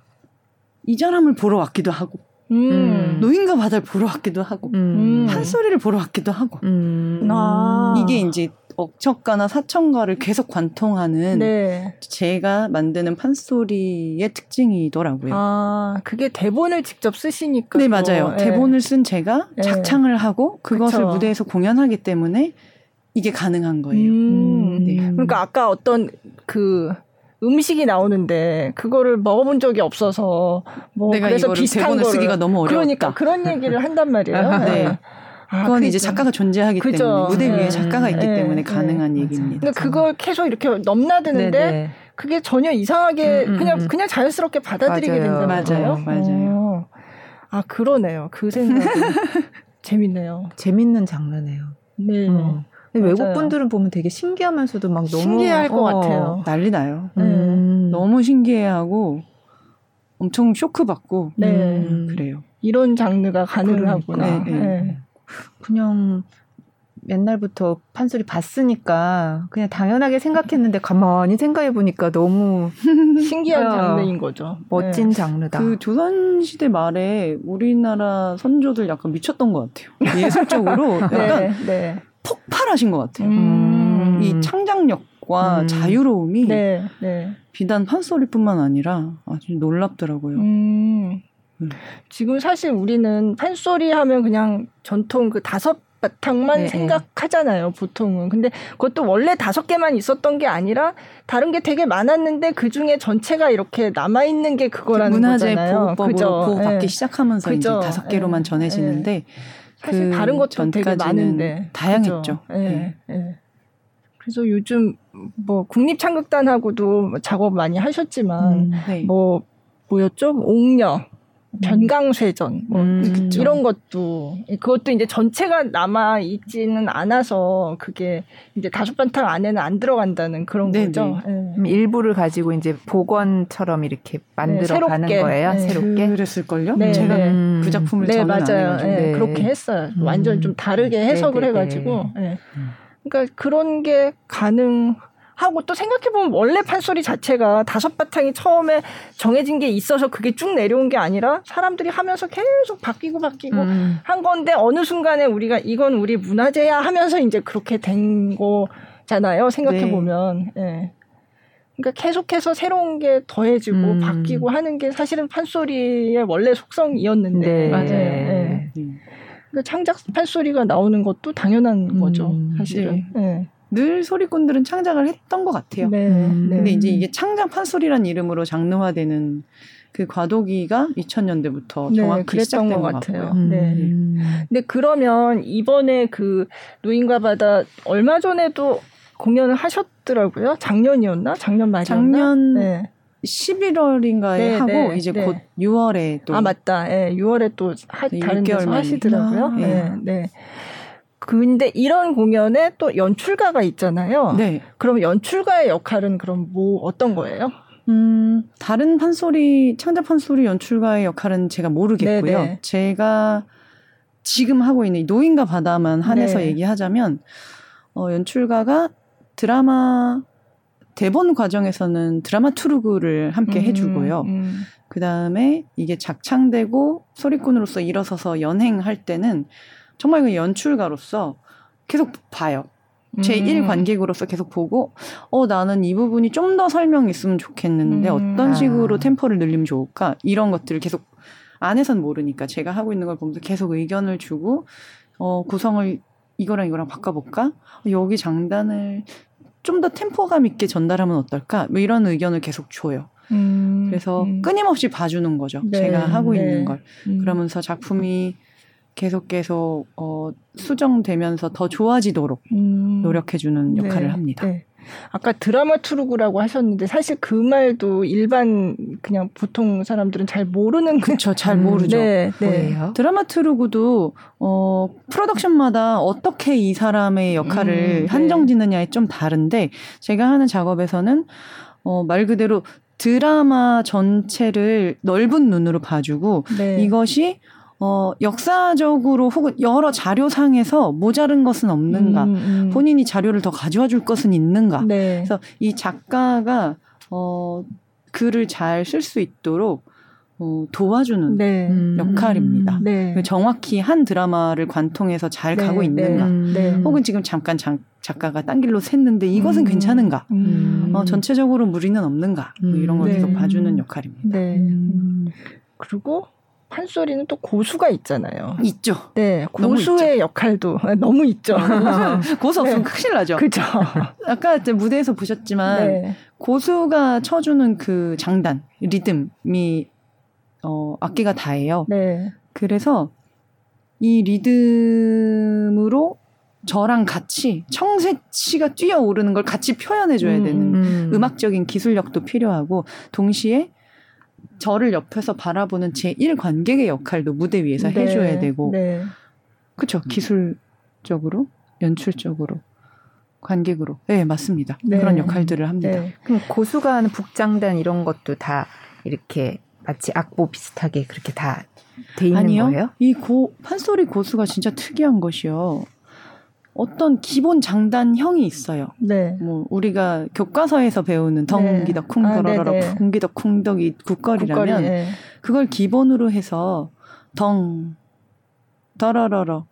이 사람을 보러 왔기도 하고 음. 노인과 바다를 보러 왔기도 하고 음. 판소리를 보러 왔기도 하고 음. 아. 이게 이제 억척가나 사천가를 계속 관통하는 네. 제가 만드는 판소리의 특징이더라고요. 아, 그게 대본을 직접 쓰시니까. 네, 맞아요. 네. 대본을 쓴 제가 네. 작창을 하고 그것을 그쵸. 무대에서 공연하기 때문에 이게 가능한 거예요. 음. 네. 그러니까 아까 어떤 그 음식이 나오는데 그거를 먹어본 적이 없어서 뭐 그래서 비슷한 거를 쓰기가 너무 어렵다. 그러니까 그런 얘기를 한단 말이에요. 네. 아, 그건 이제 작가가 존재하기 그죠. 때문에 무대 위에 네. 작가가 있기 네. 때문에 가능한 네. 얘기입니다. 근데 그걸 계속 이렇게 넘나드는데. 네. 그게 전혀 이상하게 음, 음, 그냥 음. 그냥 자연스럽게 받아들이게 된다는 맞아요. 거예요. 맞아요. 아 그러네요. 그 생각 재밌네요. 재밌는 장르네요. 네. 음. 외국 분들은 보면 되게 신기하면서도 막 너무 신기할 것 어, 같아요. 난리 나요. 네. 음. 너무 신기해하고 엄청 쇼크 받고 네. 음, 그래요. 이런 장르가 가능하구나. 그러니까. 네, 네. 그냥 옛날부터 판소리 봤으니까 그냥 당연하게 생각했는데 가만히 생각해 보니까 너무 신기한 어, 장르인 거죠. 멋진 네. 장르다. 그 조선 시대 말에 우리나라 선조들 약간 미쳤던 것 같아요. 예술적으로 약간 네, 네. 폭발하신 것 같아요. 음. 이 창작력과 음. 자유로움이 네, 네. 비단 판소리뿐만 아니라 아주 놀랍더라고요. 음. 음. 지금 사실 우리는 판소리 하면 그냥 전통 그 다섯 바탕만 네, 생각하잖아요, 보통은. 근데 그것도 원래 다섯 개만 있었던 게 아니라 다른 게 되게 많았는데 그 중에 전체가 이렇게 남아 있는 게 그거라는 문화재 거잖아요. 보호법으로 보호받기 네. 시작하면서 그죠? 이제 다섯 개로만 네. 전해지는데 네. 사실 그 다른 것도 되게 많은데 다양했죠. 예. 네. 네. 그래서 요즘 뭐 국립 창극단하고도 작업 많이 하셨지만 음, 네. 뭐 뭐였죠? 옥녀 변강쇠전 뭐 음, 이런 것도 그것도 이제 전체가 남아 있지는 않아서 그게 이제 다섯 반탕 안에는 안 들어간다는 그런 네네. 거죠. 네. 일부를 가지고 이제 복원처럼 이렇게 만들어 네, 가는 거예요. 네. 새롭게 그랬을 걸요. 네, 제가 네. 그 작품을 네 맞아요. 네, 그렇게 했어요. 음. 완전 좀 다르게 해석을 해가지고. 음. 그러니까 그런 게 가능. 하고 또 생각해보면 원래 판소리 자체가 다섯 바탕이 처음에 정해진 게 있어서 그게 쭉 내려온 게 아니라 사람들이 하면서 계속 바뀌고 바뀌고 음. 한 건데 어느 순간에 우리가 이건 우리 문화재야 하면서 이제 그렇게 된 거잖아요. 생각해보면. 네. 네. 그러니까 계속해서 새로운 게 더해지고 음. 바뀌고 하는 게 사실은 판소리의 원래 속성이었는데. 네. 맞아요. 네. 그러니까 창작 판소리가 나오는 것도 당연한 음. 거죠. 사실은. 네. 네. 늘 소리꾼들은 창작을 했던 것 같아요. 네, 음. 근데 이제 이게 창작 판소리란 이름으로 장르화되는 그 과도기가 2000년대부터 네, 정확히 시작된 것 같아요. 음. 네. 근데 그러면 이번에 그 노인과 바다 얼마 전에도 공연을 하셨더라고요. 작년이었나? 작년 말이었나? 작년 네. 11월인가에 네, 하고 네, 이제 네. 곧 6월에 또 아 맞다. 예. 6월에 또 하, 다른 데서 하시더라고요. 네. 네. 근데 이런 공연에 또 연출가가 있잖아요. 네. 그럼 연출가의 역할은 그럼 뭐 어떤 거예요? 음, 다른 판소리, 창작 판소리 연출가의 역할은 제가 모르겠고요. 네네. 제가 지금 하고 있는 노인과 바다만 한해서 네. 얘기하자면, 어, 연출가가 드라마, 대본 과정에서는 드라마 투르그를 함께 음, 해주고요. 음. 그 다음에 이게 작창되고 소리꾼으로서 일어서서 연행할 때는 정말 그 연출가로서 계속 봐요. 제1 음. 관객으로서 계속 보고, 어, 나는 이 부분이 좀 더 설명이 있으면 좋겠는데, 음. 어떤 식으로 아. 템포를 늘리면 좋을까? 이런 것들을 계속 안에선 모르니까 제가 하고 있는 걸 보면서 계속 의견을 주고, 어, 구성을 이거랑 이거랑 바꿔볼까? 여기 장단을 좀 더 템포감 있게 전달하면 어떨까? 뭐 이런 의견을 계속 줘요. 음. 그래서 음. 끊임없이 봐주는 거죠. 네. 제가 하고 네. 있는 걸. 음. 그러면서 작품이 계속 계속 어, 수정되면서 더 좋아지도록 음. 노력해주는 네. 역할을 네, 합니다. 네. 아까 드라마 투르그라고 하셨는데 사실 그 말도 일반 그냥 보통 사람들은 잘 모르는 그렇죠. 잘 음, 모르죠. 네, 네. 드라마 투르그도 어 프로덕션마다 어떻게 이 사람의 역할을 음, 네. 한정짓느냐에 좀 다른데 제가 하는 작업에서는 어말 그대로 드라마 전체를 넓은 눈으로 봐주고 네. 이것이 어, 역사적으로 혹은 여러 자료상에서 모자른 것은 없는가, 음, 음. 본인이 자료를 더 가져와 줄 것은 있는가. 네. 그래서 이 작가가 어, 글을 잘 쓸 수 있도록 어, 도와주는 네. 역할입니다. 네. 그 정확히 한 드라마를 관통해서 잘 네. 가고 있는가, 음, 네. 혹은 지금 잠깐 장, 작가가 딴 길로 샜는데 이것은 음. 괜찮은가, 음. 어, 전체적으로 무리는 없는가, 뭐 이런 걸 네. 계속 봐주는 역할입니다. 네. 그리고 판소리는 또 고수가 있잖아요. 있죠. 네, 고수의 있죠. 역할도 너무 있죠. 고수 없으면 네. 큰일 나죠. 그죠. 아까 무대에서 보셨지만 네. 고수가 쳐주는 그 장단, 리듬이 어, 악기가 다예요. 네. 그래서 이 리듬으로 저랑 같이 청새치가 뛰어오르는 걸 같이 표현해줘야 음, 되는 음. 음 악적인 기술력도 필요하고 동시에 저를 옆에서 바라보는 제1 관객의 역할도 무대 위에서 네. 해줘야 되고 네. 그렇죠 기술적으로 연출적으로 관객으로 네 맞습니다 네. 그런 역할들을 합니다. 네. 그럼 고수가 하는 북장단 이런 것도 다 이렇게 마치 악보 비슷하게 그렇게 다 돼 있는 아니요. 거예요? 이 고 판소리 고수가 진짜 특이한 것이요. 어떤 기본 장단형이 있어요. 네. 뭐 우리가 교과서에서 배우는 덩기덕 쿵더러러 네. 아, 쿵기덕 쿵덕이 국거리라면 국거리, 네. 그걸 기본으로 해서 덩 더러러러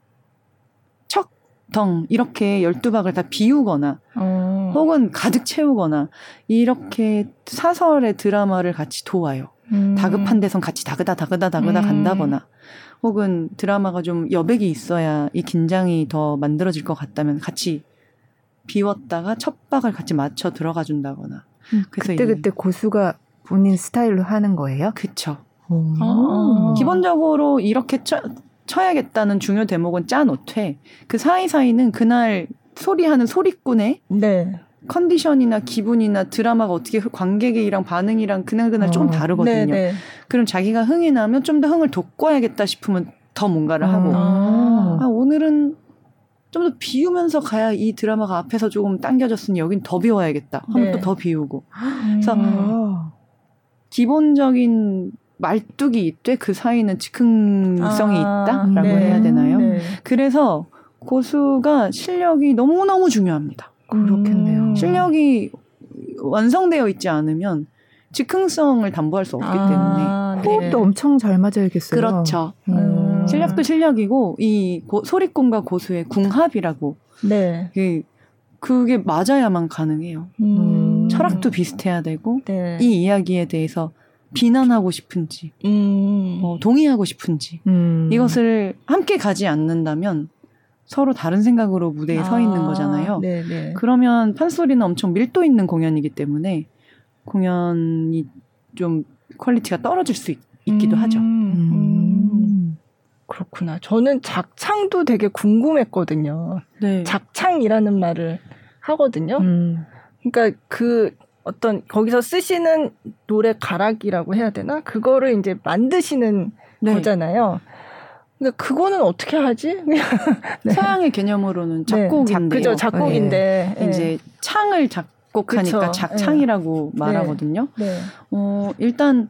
척덩 이렇게 열두 박을 다 비우거나 어. 혹은 가득 채우거나 이렇게 사설의 드라마를 같이 도와요. 음. 다급한 데선 같이 다그다 다그다 다그다 음. 간다거나 혹은 드라마가 좀 여백이 있어야 이 긴장이 더 만들어질 것 같다면 같이 비웠다가 첫 박을 같이 맞춰 들어가 준다거나. 음, 그래서 그때 그때 고수가 본인 스타일로 하는 거예요? 그쵸. 아. 기본적으로 이렇게 쳐, 쳐야겠다는 중요 대목은 짜 놓되 그 사이사이는 그날 소리하는 소리꾼의 네. 컨디션이나 기분이나 드라마가 어떻게 관객이랑 반응이랑 그날그날 어. 조금 다르거든요. 네네. 네. 그럼 자기가 흥이 나면 좀 더 흥을 돋궈야겠다 싶으면 더 뭔가를 하고 아, 아 오늘은 좀 더 비우면서 가야 이 드라마가 앞에서 조금 당겨졌으니 여긴 더 비워야겠다 하면 네. 또더 비우고 그래서 음. 기본적인 말뚝이 있되 그 사이는 즉흥성이 아, 있다라고 네. 해야 되나요? 네. 그래서 고수가 실력이 너무너무 중요합니다. 그렇겠네요. 음. 실력이 완성되어 있지 않으면 즉흥성을 담보할 수 없기 아, 때문에 호흡도 네. 엄청 잘 맞아야겠어요. 그렇죠. 음. 실력도 실력이고 이 고, 소리꾼과 고수의 궁합이라고 네. 그 그게 맞아야만 가능해요. 음. 철학도 비슷해야 되고 네. 이 이야기에 대해서 비난하고 싶은지, 음. 어, 동의하고 싶은지 음. 이것을 함께 가지 않는다면 서로 다른 생각으로 무대에 아, 서 있는 아, 거잖아요. 네네. 그러면 판소리는 엄청 밀도 있는 공연이기 때문에 공연이 좀 퀄리티가 떨어질 수 있, 기도 음. 하죠. 음. 그렇구나. 저는 작창도 되게 궁금했거든요. 네. 작창이라는 말을 하거든요. 음. 그러니까 그 어떤 거기서 쓰시는 노래 가락이라고 해야 되나? 그거를 이제 만드시는 네. 거잖아요. 근데 그거는 어떻게 하지? 네. 서양의 개념으로는 작곡인데요. 네. 그죠, 작곡인데 네. 이제 창을 작곡하니까 그쵸. 작창이라고 네. 말하거든요. 네. 어, 일단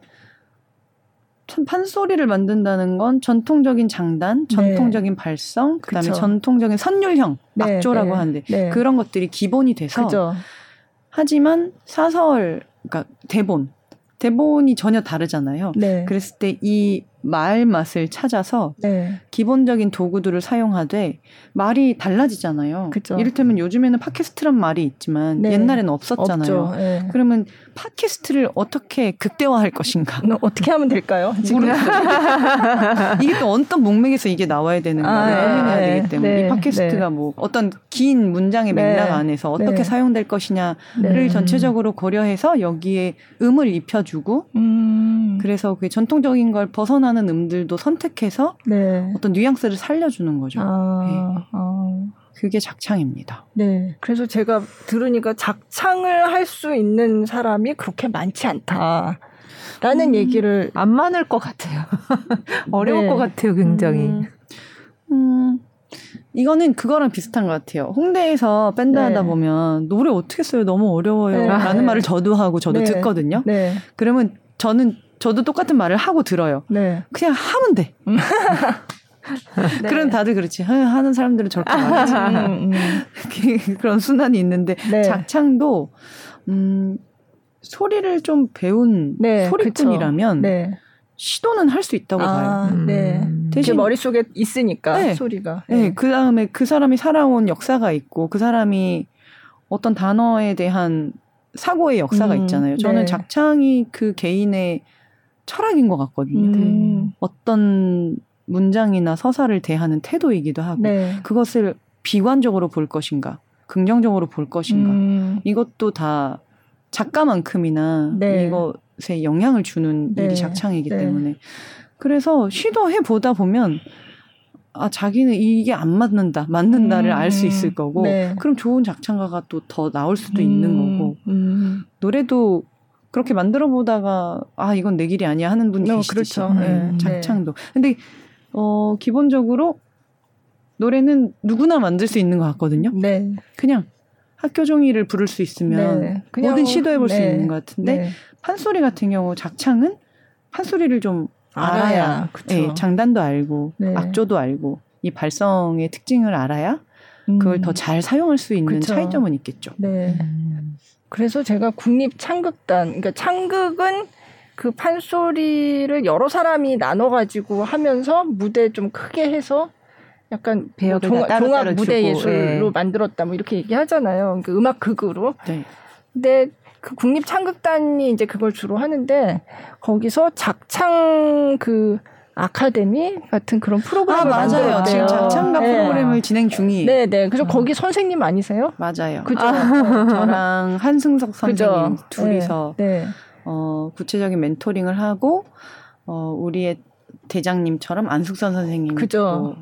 판소리를 만든다는 건 전통적인 장단, 전통적인 발성, 그다음에 그쵸. 전통적인 선율형, 악조라고 하는데 그런 것들이 기본이 돼서 그죠. 하지만 사설, 그러니까 대본, 대본이 전혀 다르잖아요. 네. 그랬을 때이 말 맛을 찾아서 네. 기본적인 도구들을 사용하되 말이 달라지잖아요. 그쵸. 이를테면 요즘에는 팟캐스트란 말이 있지만 네. 옛날에는 없었잖아요. 네. 그러면 팟캐스트를 어떻게 극대화할 것인가? 어떻게 하면 될까요? 지금 이게 또 어떤 문맥에서 이게 나와야 되는가 아, 고민해야 네. 되기 때문에 이 네. 팟캐스트가 뭐 어떤 긴 문장의 맥락 안에서 어떻게 사용될 것이냐를 전체적으로 고려해서 여기에 음을 입혀주고 음. 그래서 그 전통적인 걸 벗어나 는 음들도 선택해서 네. 어떤 뉘앙스를 살려주는 거죠. 아, 네. 아. 그게 작창입니다. 네. 그래서 제가 들으니까 작창을 할 수 있는 사람이 그렇게 많지 않다. 라는 음, 얘기를 안 많을 것 같아요. 어려울 네. 것 같아요, 굉장히. 음, 음, 이거는 그거랑 비슷한 것 같아요. 홍대에서 밴드 네. 하다 보면 노래 어떻게 써요? 너무 어려워요. 네. 라는 말을 저도 하고 저도 네. 듣거든요. 네. 그러면 저는 저도 똑같은 말을 하고 들어요. 네. 그냥 하면 돼. 네. 그런 다들 그렇지. 하는 사람들은 저렇게 말하지. 음, 음. 그런 순환이 있는데 네. 작창도 음 소리를 좀 배운 네, 소리꾼이라면 네. 시도는 할 수 있다고 아, 봐요. 네. 음. 대신 머릿속에 있으니까 네. 소리가. 네. 네. 그 다음에 그 사람이 살아온 역사가 있고 그 사람이 어떤 단어에 대한 사고의 역사가 음, 있잖아요. 저는 네. 작창이 그 개인의 철학인 것 같거든요. 음. 어떤 문장이나 서사를 대하는 태도이기도 하고 네. 그것을 비관적으로 볼 것인가, 긍정적으로 볼 것인가 음. 이것도 다 작가만큼이나 네. 이것에 영향을 주는 네. 일이 작창이기 네. 때문에 그래서 시도해 보다 보면 아 자기는 이게 안 맞는다 맞는다를 음. 알수 있을 거고 네. 그럼 좋은 작창가가 또 더 나올 수도 음. 있는 거고 음. 노래도 그렇게 만들어 보다가 아 이건 내 길이 아니야 하는 분이 어, 계시죠. 그렇죠. 네. 네. 작창도. 근데 어 기본적으로 노래는 누구나 만들 수 있는 것 같거든요. 네. 그냥 학교 종이를 부를 수 있으면 네. 뭐든 시도해 볼수 네. 있는 것 같은데 네. 판소리 같은 경우 작창은 판소리를 좀 알아야, 네, 장단도 알고 네. 악조도 알고 이 발성의 특징을 알아야 그걸 음. 더잘 사용할 수 있는 그쵸. 차이점은 있겠죠. 네. 음. 그래서 제가 국립 창극단, 그러니까 창극은 그 판소리를 여러 사람이 나눠가지고 하면서 무대 좀 크게 해서 약간 뭐 종합, 종합 무대 예술로 네. 만들었다 뭐 이렇게 얘기하잖아요. 그 음악 극으로. 네. 근데 그 국립 창극단이 이제 그걸 주로 하는데 거기서 작창 그 아카데미 같은 그런 프로그램을 아, 맞아요. 지금 작창가 네. 프로그램을 진행 중이에요. 네, 네. 그래서 어. 거기 선생님 아니세요? 맞아요. 그죠. 아. 저랑 한승석 선생님 그죠? 둘이서 네, 네. 어, 구체적인 멘토링을 하고 어, 우리의 대장님처럼 안숙선 선생님도 그죠.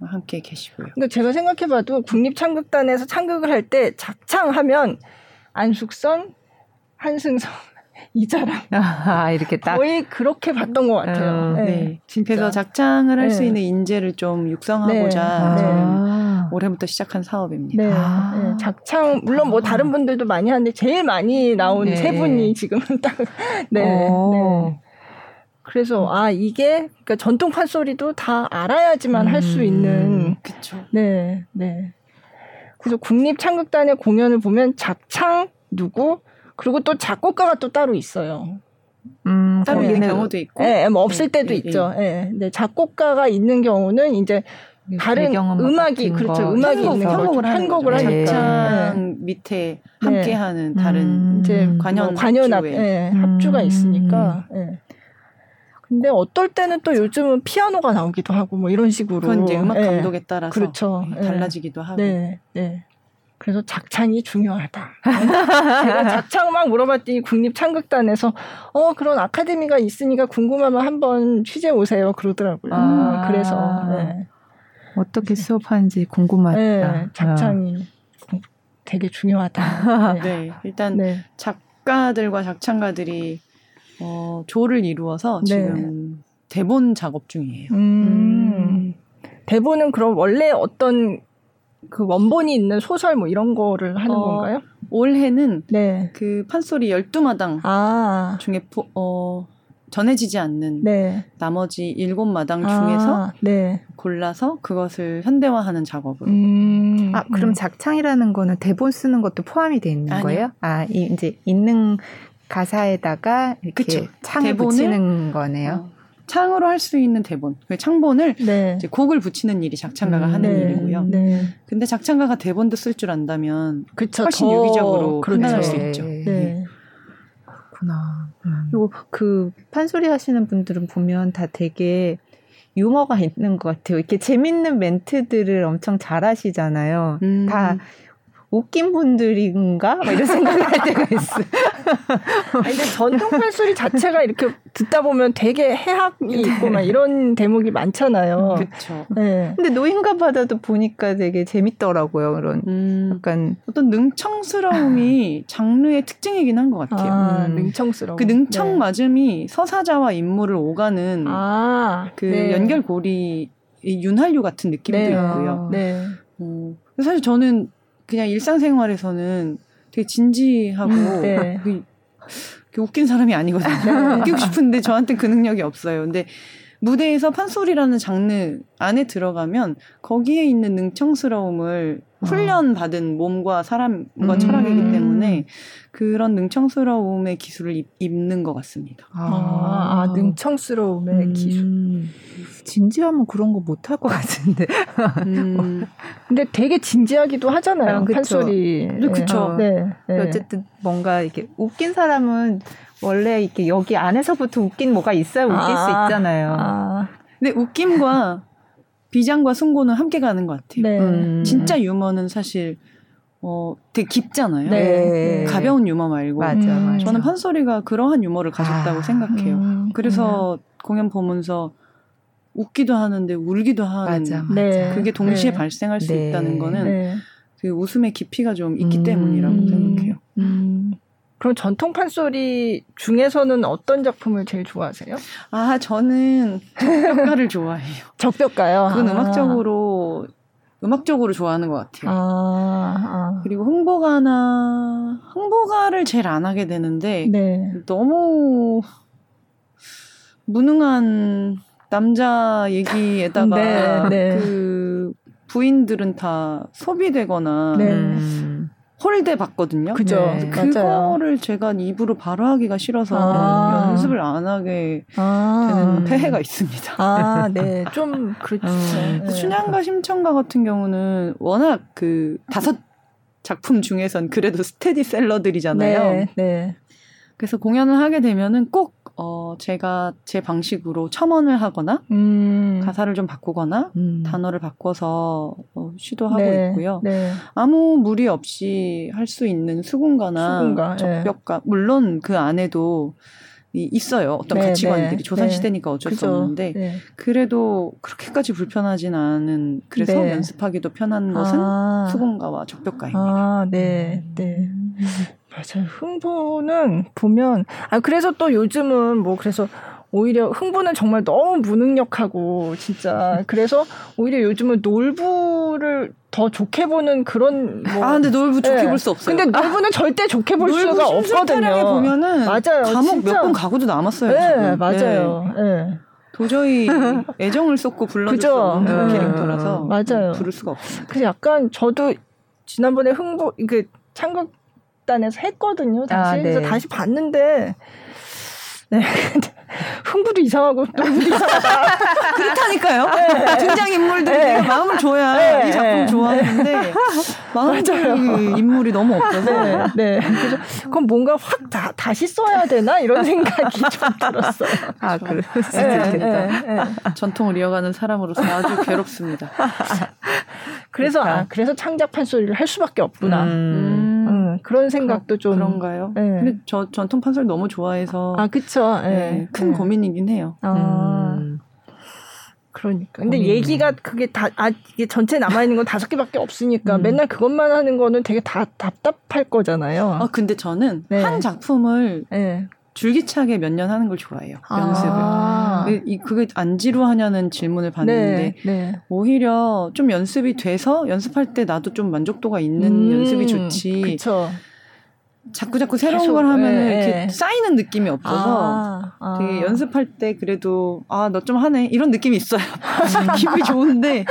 함께 계시고요. 근데 제가 생각해봐도 국립창극단에서 창극을 할 때 작창하면 안숙선, 한승선 이자랑 아, 이렇게 딱 거의 그렇게 봤던 것 같아요. 어, 네. 네. 그래서 작창을 할수 네. 있는 인재를 좀 육성하고자 네. 아. 올해부터 시작한 사업입니다. 네. 아. 네. 작창 물론 뭐 다른 분들도 많이 하는데 제일 많이 나온 네. 세 분이 지금은 딱 네. 네. 그래서 아 이게 그러니까 전통 판소리도 다 알아야지만 음. 할수 있는 그렇죠. 네, 네. 그래서 국립 창극단의 공연을 보면 작창 누구 그리고 또 작곡가가 또 따로 있어요. 음, 따로 있는 경우도 있고. 예, 뭐 없을 네, 때도 네, 있죠. 예. 네, 작곡가가 있는 경우는 이제 다른 음악이 그렇죠. 음악이 있는 편곡을 하는 편곡을 하니까 작창 밑에 함께하는 다른 음, 이제 관현 뭐 관현 합, 예, 합주가 음. 있으니까. 예. 근데 어떨 때는 또 요즘은 피아노가 나오기도 하고 뭐 이런 식으로. 그건 이제 음악 감독에 따라서 그렇죠. 달라지기도 하고. 네, 네. 그래서 작창이 중요하다. 제가 작창 막 물어봤더니 국립창극단에서 어 그런 아카데미가 있으니까 궁금하면 한번 취재 오세요 그러더라고요. 아~ 그래서 네. 어떻게 수업하는지 궁금하다. 네, 작창이 어. 되게 중요하다. 네, 네 일단 네. 작가들과 작창가들이 어, 조를 이루어서 네. 지금 대본 작업 중이에요. 음. 음. 대본은 그럼 원래 어떤 그 원본이 있는 소설 뭐 이런 거를 하는 어, 건가요? 올해는 네. 그 판소리 12마당 아. 중에 포, 어, 전해지지 않는 네. 나머지 7마당 아, 중에서 네. 골라서 그것을 현대화하는 작업으로. 음, 아, 그럼 작창이라는 거는 대본 쓰는 것도 포함이 돼 있는 아니요. 거예요? 아, 이, 이제 있는 가사에다가 이렇게 그쵸. 창을 붙이는 거네요. 어. 창으로 할 수 있는 대본, 그 창본을 네. 이제 곡을 붙이는 일이 작창가가 음, 하는 네, 일이고요. 네. 근데 작창가가 대본도 쓸 줄 안다면 그쵸, 훨씬 더, 유기적으로 그렇죠. 판단할 수 있죠. 네. 네. 그렇구나. 음. 그리고 그 판소리 하시는 분들은 보면 다 되게 유머가 있는 것 같아요. 이렇게 재밌는 멘트들을 엄청 잘 하시잖아요. 음. 다 웃긴 분들인가? 이런 생각을 할 때가 있어. 아니, 근데 전통 판소리 자체가 이렇게 듣다 보면 되게 해학이 있고 막 이런 대목이 많잖아요. 그렇죠. 네. 근데 노인가 바다도 보니까 되게 재밌더라고요. 그런 음, 약간 어떤 능청스러움이 장르의 특징이긴 한 것 같아요. 아, 음. 능청스러움. 그 능청 맞음이 네. 서사자와 인물을 오가는 아, 그 네. 연결고리 윤활유 같은 느낌도 네. 있고요. 네. 어, 사실 저는 그냥 일상생활에서는 되게 진지하고 네. 그, 웃긴 사람이 아니거든요. 네. 웃기고 싶은데 저한테 그 능력이 없어요. 근데 무대에서 판소리라는 장르 안에 들어가면 거기에 있는 능청스러움을 어. 훈련 받은 몸과 사람과 음. 철학이기 때문에 그런 능청스러움의 기술을 입 는 것 같습니다. 아, 아 능청스러움의 음. 기술. 진지하면 그런 거 못할 것 같은데. 음. 근데 되게 진지하기도 하잖아요. 아, 판소리. 네, 그쵸. 네. 네. 어쨌든 뭔가 이렇게 웃긴 사람은 원래 이렇게 여기 안에서부터 웃긴 뭐가 있어야 웃길 아, 수 있잖아요. 아. 근데 웃김과 비장과 승고는 함께 가는 것 같아요. 네. 음. 진짜 유머는 사실 어 되게 깊잖아요. 네. 가벼운 유머 말고. 맞아, 맞아. 저는 판소리가 그러한 유머를 가졌다고 아, 생각해요. 음, 그래서 음. 공연 보면서 웃기도 하는데 울기도 하는 맞아, 맞아. 네. 그게 동시에 네. 발생할 수 네. 있다는 거는 네. 그 웃음의 깊이가 좀 있기 음, 때문이라고 생각해요. 음. 그럼 전통 판소리 중에서는 어떤 작품을 제일 좋아하세요? 아, 저는 적벽가를 좋아해요. 적벽가요? 그건 아. 음악적으로 음악적으로 좋아하는 것 같아요. 아, 아. 그리고 흥보가나 흥보가를 제일 안 하게 되는데 네. 너무 무능한 남자 얘기에다가 네, 네. 그 부인들은 다 소비되거나 네. 음. 홀대 받거든요. 그죠. 네. 그거를 맞아요. 제가 입으로 바로 하기가 싫어서 아. 연습을 안 하게 아. 되는 폐해가 있습니다. 아, 네. 좀 그렇죠. 네. 춘향과 심청가 같은 경우는 워낙 그 다섯 작품 중에선 그래도 스테디셀러들이잖아요. 네. 네. 그래서 공연을 하게 되면은 꼭 어, 제가 제 방식으로 첨언을 하거나 음. 가사를 좀 바꾸거나 음. 단어를 바꿔서 어, 시도하고 네. 있고요. 네. 아무 무리 없이 할 수 있는 수군가나 수군가, 적벽가 네. 물론 그 안에도 이, 있어요. 어떤 네, 가치관들이 네, 조선 시대니까 어쩔 그죠. 수 없는데 네. 그래도 그렇게까지 불편하진 않은 그래서 연습하기도 편한 것은 아. 수군가와 적벽가입니다. 아, 네, 네. 맞아요. 흥부는 보면 아 그래서 또 요즘은 뭐 그래서 오히려 흥부는 정말 너무 무능력하고 진짜 그래서 오히려 요즘은 놀부를 더 좋게 보는 그런 뭐. 아 근데 놀부 좋게 네. 볼수 없어요. 근데 놀부는 아, 절대 좋게 볼 수가 없거든요. 보면은 맞아요. 감옥 몇 번 가고도 남았어요. 네, 지금. 맞아요. 네. 네. 도저히 애정을 쏟고 불러줄 수 없는 네. 캐릭터라서 맞아요. 부를 수가 없어요. 그래서 약간 저도 지난번에 흥부 그 창극 단에서 했거든요. 다시 아, 네. 그래서 다시 봤는데 네. 흥부도 이상하고 놀부도 이상하다. 그렇다니까요. 네. 등장 인물들이 네. 마음을 줘야 네. 이 작품 좋아하는데 마음을 그 인물이 너무 없어서. 네. 네. 그래서 그럼 뭔가 확 다, 다시 써야 되나 이런 생각이 좀 들었어요. 아 그럴 수 있겠다. 전통을 이어가는 사람으로서 아주 괴롭습니다. 그래서 그러니까. 아, 그래서 창작 판소리를 할 수밖에 없구나. 음. 그런 생각도 좀 그런가요? 네. 근데 저 전통 판소리 너무 좋아해서 아 그쵸. 네. 네. 큰 네. 고민이긴 해요. 아. 음. 그러니까. 근데 고민. 얘기가 그게 다, 아, 이게 전체 남아있는 건 다섯 개밖에 없으니까 음. 맨날 그것만 하는 거는 되게 다 답답할 거잖아요. 아, 근데 저는 네. 한 작품을 네. 줄기차게 몇 년 하는 걸 좋아해요. 아. 연습을. 이 그게 안 지루하냐는 질문을 받는데 네, 네. 오히려 좀 연습이 돼서 연습할 때 나도 좀 만족도가 있는 음, 연습이 좋지. 그쵸. 자꾸 자꾸 새로운 계속, 걸 하면 은 네, 이렇게 네. 쌓이는 느낌이 없어서 아, 아. 되게 연습할 때 그래도 아 너 좀 하네 이런 느낌이 있어요. 기분이 좋은데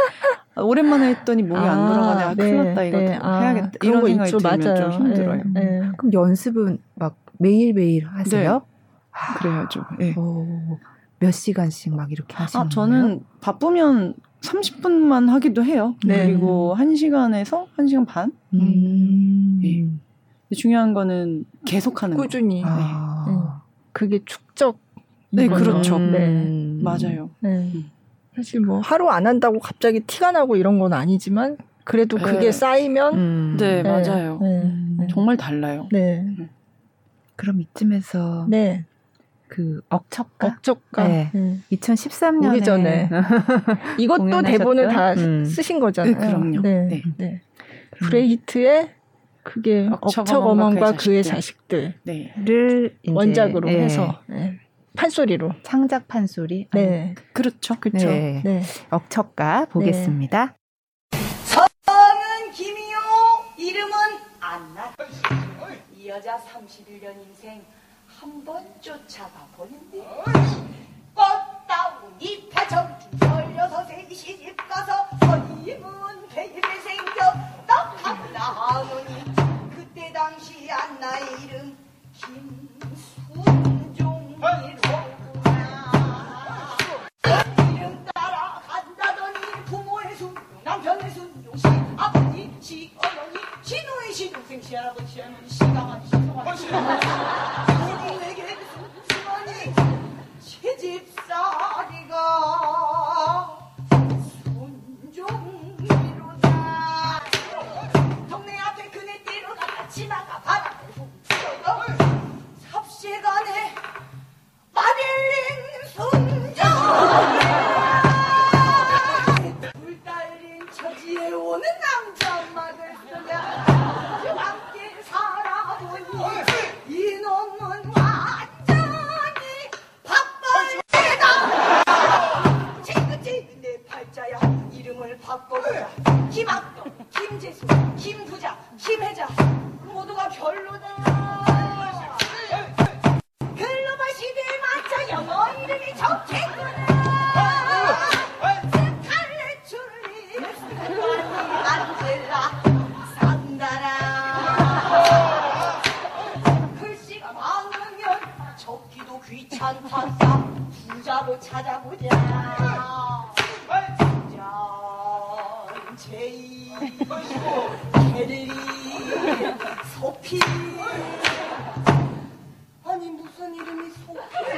오랜만에 했더니 몸이 아, 안 돌아가네. 아, 큰일 났다 이거 네. 아, 해야겠다. 이런 생각이 있죠. 들면 맞아요. 좀 힘들어요. 네, 네. 그럼 연습은 막 매일매일 하세요? 네. 아, 그래야죠. 네. 오, 몇 시간씩 막 이렇게 하시는 아, 저는 거예요? 바쁘면 30분만 하기도 해요. 네. 그리고 1시간에서 1시간 반? 음. 네. 중요한 거는 계속 하는 꾸준히. 거. 꾸준히. 아. 네. 그게 축적. 네, 그렇죠. 음. 네. 맞아요. 네. 음. 사실 뭐 하루 안 한다고 갑자기 티가 나고 이런 건 아니지만 그래도 그게 네. 쌓이면 음. 네, 네, 맞아요. 네. 정말 달라요. 네. 그럼 이쯤에서 네. 그 억척가 억척가 네. 음. 2013년 에 전에 이것도 대본을 다 음. 쓰신 거잖아요. 네, 그럼요. 네. 네. 네. 브레이트의 그게 억척 어머과 그의 자식들을 네. 원작으로 네. 해서 네. 판소리로 창작 판소리. 네, 그렇죠, 그렇죠. 네. 네. 억척가 보겠습니다. 여자 31년 인생 한 번 쫓아가 보는데 꽃다운이 파정준 열여섯에 시집 가서 선임은 베이베 생겨 떡하나 하노니 그때 당시 안나의 이름 김순종이로구나. 이름 따라 간다더니 부모의 순종 남편의 순종시 아버지 시어머 니 신우의 시동생 시 할아버지 시 할머니 시가마니 시성아니. 시부에게 순종하니 시집살이가 치마가 바람을 훔쳐도 삽시간에 마릴린 순정 바꿔보자 김학동 김재수 김부자 김혜자 모두가 별로다. 글로벌 시대에 맞춰 영어 이름이 좋겠구나. 스칼렛 줄리, 안젤라, 산다라. 글씨가 많으면 적기도 귀찮다. 부자로 찾아보자. 캐리, 소피. 아니 무슨 이름이 안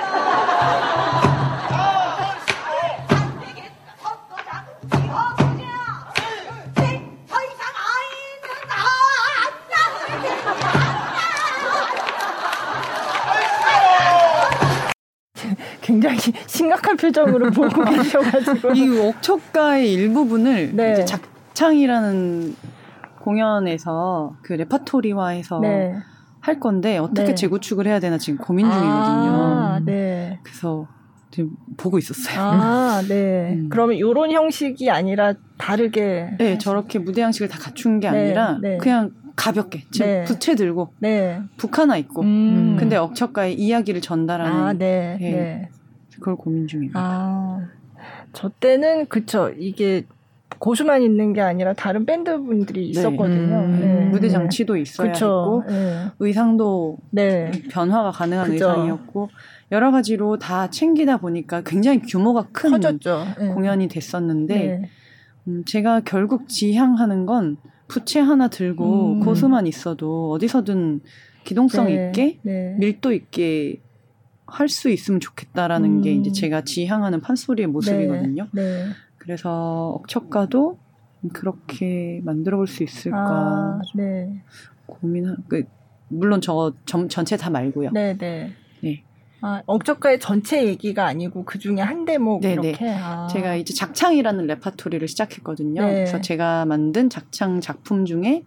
굉장히 심각한 표정으로 보고 계셔가지고. 이 옥초가의 일부분을 네. 이제 작 창이라는 공연에서 그 레파토리화해서 네. 할 건데 어떻게 네. 재구축을 해야 되나 지금 고민 중이거든요. 아, 네. 그래서 지금 보고 있었어요. 아, 네. 음. 그러면 이런 형식이 아니라 다르게. 네, 저렇게 무대 양식을 다 갖춘 게 네, 아니라 네. 그냥 가볍게 지금 네. 부채 들고 네. 북 하나 있고 음. 근데 억척가의 이야기를 전달하는 아, 네. 예. 네. 그걸 고민 중입니다. 아, 저 때는 그쵸 이게 고수만 있는 게 아니라 다른 밴드 분들이 네. 있었거든요. 음, 네. 무대 장치도 있어야 그쵸. 했고 네. 의상도 네. 변화가 가능한 그쵸. 의상이었고 여러 가지로 다 챙기다 보니까 굉장히 규모가 큰 커졌죠. 네. 공연이 됐었는데 네. 음, 제가 결국 지향하는 건 부채 하나 들고 음. 고수만 있어도 어디서든 기동성 네. 있게 밀도 있게 할 수 있으면 좋겠다라는 음. 게 이제 제가 지향하는 판소리의 모습이거든요. 그래서 억척가도 그렇게 만들어 볼 수 있을까 아, 네. 고민한 그 물론 저 점, 전체 다 말고요. 네, 네. 네. 아, 억척가의 전체 얘기가 아니고 그 중에 한 대목 네네. 네. 이렇게. 아. 제가 이제 작창이라는 레파토리를 시작했거든요. 네. 그래서 제가 만든 작창 작품 중에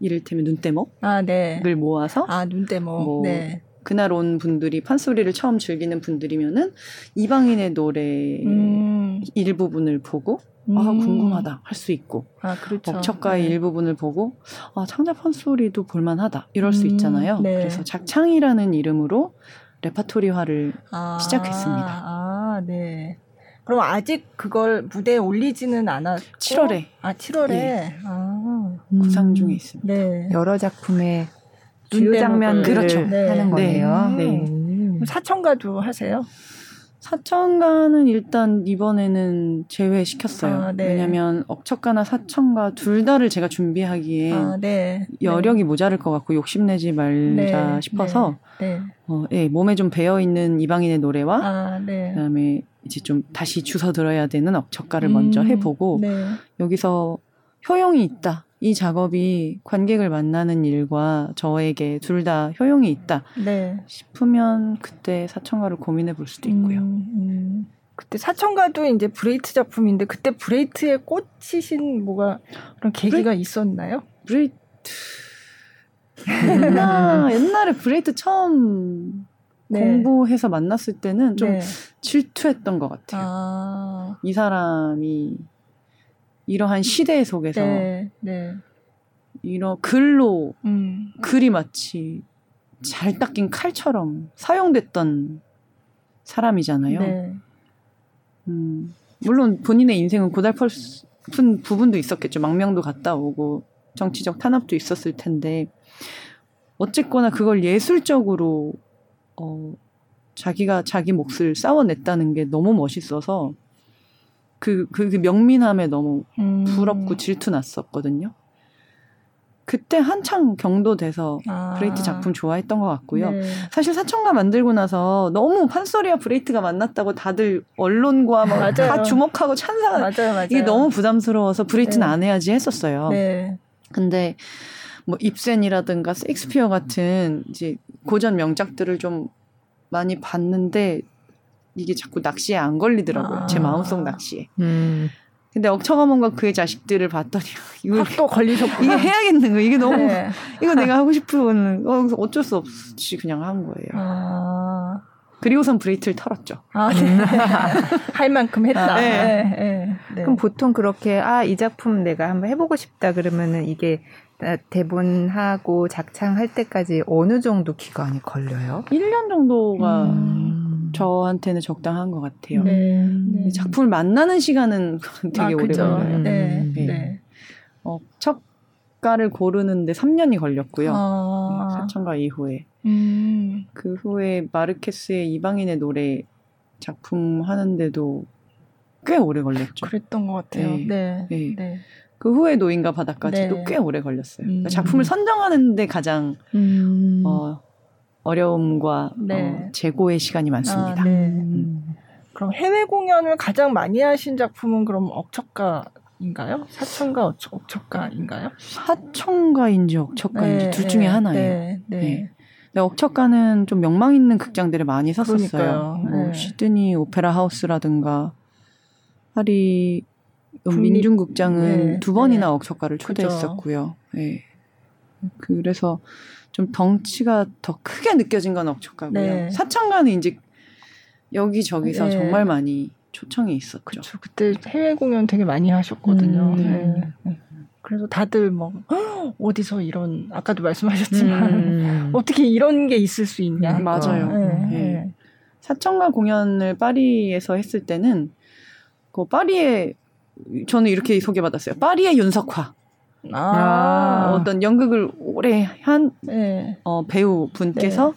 이를테면 눈대목을 아, 네. 모아서 아 눈대목 뭐 네. 그날 온 분들이 판소리를 처음 즐기는 분들이면은 이방인의 노래 음. 일부분을 보고 아, 음. 아 궁금하다 할 수 있고 아, 그렇죠. 억척가의 네. 일부분을 보고 아 창작 판소리도 볼만하다 이럴 수 음. 있잖아요. 네. 그래서 작창이라는 이름으로 레파토리화를 아, 시작했습니다. 아, 네. 그럼 아직 그걸 무대에 올리지는 않았고 7월에 아 7월에 네. 아. 구상 중에 있습니다. 네. 여러 작품의 주요 장면들을 그렇죠. 네. 하는 거예요. 네. 네. 사천가도 하세요? 사천가는 일단 이번에는 제외시켰어요. 아, 네. 왜냐하면 억척가나 사천가 둘 다를 제가 준비하기에 아, 네. 여력이 네. 모자랄 것 같고 욕심내지 말자 네. 싶어서 네. 어, 예, 몸에 좀 배어 있는 이방인의 노래와 아, 그다음에 이제 좀 다시 주워 들어야 되는 억척가를 음, 먼저 해보고 여기서 효용이 있다. 이 작업이 관객을 만나는 일과 저에게 둘 다 효용이 있다 네. 싶으면 그때 사천가를 고민해 볼 수도 있고요. 음, 음. 그때 사천가도 이제 브레히트 작품인데 그때 브레히트에 꽂히신 뭐가 그런 계기가 브레이... 있었나요? 브레히트 옛날 옛날에 브레히트 처음 네. 공부해서 만났을 때는 좀 네. 질투했던 것 같아요. 아... 이 사람이 이러한 시대 속에서 네, 네. 이런 글로 음. 글이 마치 잘 닦인 칼처럼 사용됐던 사람이잖아요. 네. 음, 물론 본인의 인생은 고달픈 부분도 있었겠죠. 망명도 갔다 오고 정치적 탄압도 있었을 텐데 어쨌거나 그걸 예술적으로 어, 자기가 자기 몫을 싸워냈다는 게 너무 멋있어서 그, 그, 그 명민함에 너무 음. 부럽고 질투 났었거든요. 그때 한창 경도돼서 아. 브레히트 작품 좋아했던 것 같고요. 네. 사실 사천가 만들고 나서 너무 판소리와 브레히트가 만났다고 다들 언론과 막 다 주목하고 찬사가 맞아요, 맞아요. 이게 너무 부담스러워서 브레히트는 네. 안 해야지 했었어요. 네. 근데 뭐 입센이라든가 섹스피어 같은 이제 고전 명작들을 좀 많이 봤는데 이게 자꾸 낚시에 안 걸리더라고요. 아. 제 마음속 낚시에. 음. 근데 억척어멈과 그의 자식들을 봤더니 이거 또 걸리셨고 이게 해야겠는 거 이게 너무 네. 이거 내가 하고 싶은 어, 어쩔 수 없이 그냥 한 거예요. 아. 그리고선 브레히트를 털었죠. 아, 네. 할 만큼 했다. 아, 네. 네. 네. 네. 그럼 보통 그렇게 아 이 작품 내가 한번 해보고 싶다 그러면은 이게 대본하고 작창할 때까지 어느 정도 기간이 걸려요? 1년 정도가 음. 저한테는 적당한 것 같아요. 네, 네. 작품을 만나는 시간은 되게 아, 오래 걸려요. 네, 네. 네. 어, 척가를 고르는데 3년이 걸렸고요. 아. 사천가 이후에. 음. 그 후에 마르케스의 이방인의 노래 작품 하는데도 꽤 오래 걸렸죠. 그랬던 것 같아요. 네. 네. 네. 그 후에 노인과 바다까지도 네. 꽤 오래 걸렸어요. 음. 그러니까 작품을 선정하는데 가장 음. 어, 어려움과 네. 어, 재고의 시간이 많습니다. 아, 네. 음. 그럼 해외 공연을 가장 많이 하신 작품은 그럼 억척가인가요? 사천가 억척가인가요? 사천가인지 억척가인지 네, 둘 중에 네, 하나예요. 네, 네. 네. 네. 억척가는 좀 명망 있는 극장들을 많이 섰었어요. 뭐 시드니 오페라 하우스라든가 파리 민중극장은 두 번이나 억척가를 초대했었고요. 네. 그래서 좀 덩치가 더 크게 느껴진 건 억척가고요. 네. 사창가는 이제 여기저기서 네. 정말 많이 초청이 있었죠. 그쵸. 그때 해외 공연 되게 많이 하셨거든요. 음, 네. 네. 그래서 다들 뭐 어디서 이런 아까도 말씀하셨지만 음. 어떻게 이런 게 있을 수 있냐. 맞아요. 네. 네. 사청가 공연을 파리에서 했을 때는 그 파리에 저는 이렇게 소개받았어요. 파리의 윤석화. 아. 어떤 연극을 오래 한 네. 어, 배우 분께서 네.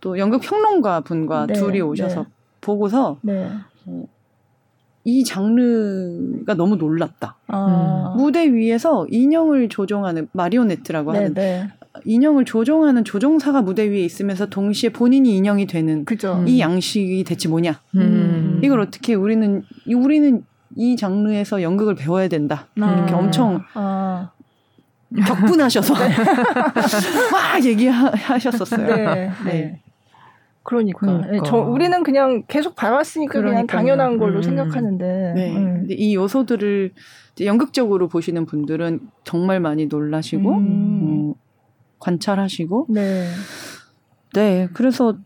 또 연극 평론가 분과 네. 둘이 오셔서 네. 보고서 네. 어, 이 장르가 너무 놀랐다. 아. 무대 위에서 인형을 조종하는 마리오네트라고 하는 인형을 조종하는 조종사가 무대 위에 있으면서 동시에 본인이 인형이 되는 그죠. 이 양식이 대체 뭐냐? 음. 이걸 어떻게 우리는 우리는 이 장르에서 연극을 배워야 된다. 아. 이렇게 엄청 아. 격분하셔서 네. 막 얘기하셨었어요. 네. 네. 네. 그러니까. 그러니까. 저 우리는 그냥 계속 봐왔으니까 그러니까요. 그냥 당연한 걸로 음. 생각하는데. 네. 음. 근데 이 요소들을 연극적으로 보시는 분들은 정말 많이 놀라시고 음. 어, 관찰하시고. 네. 네. 그래서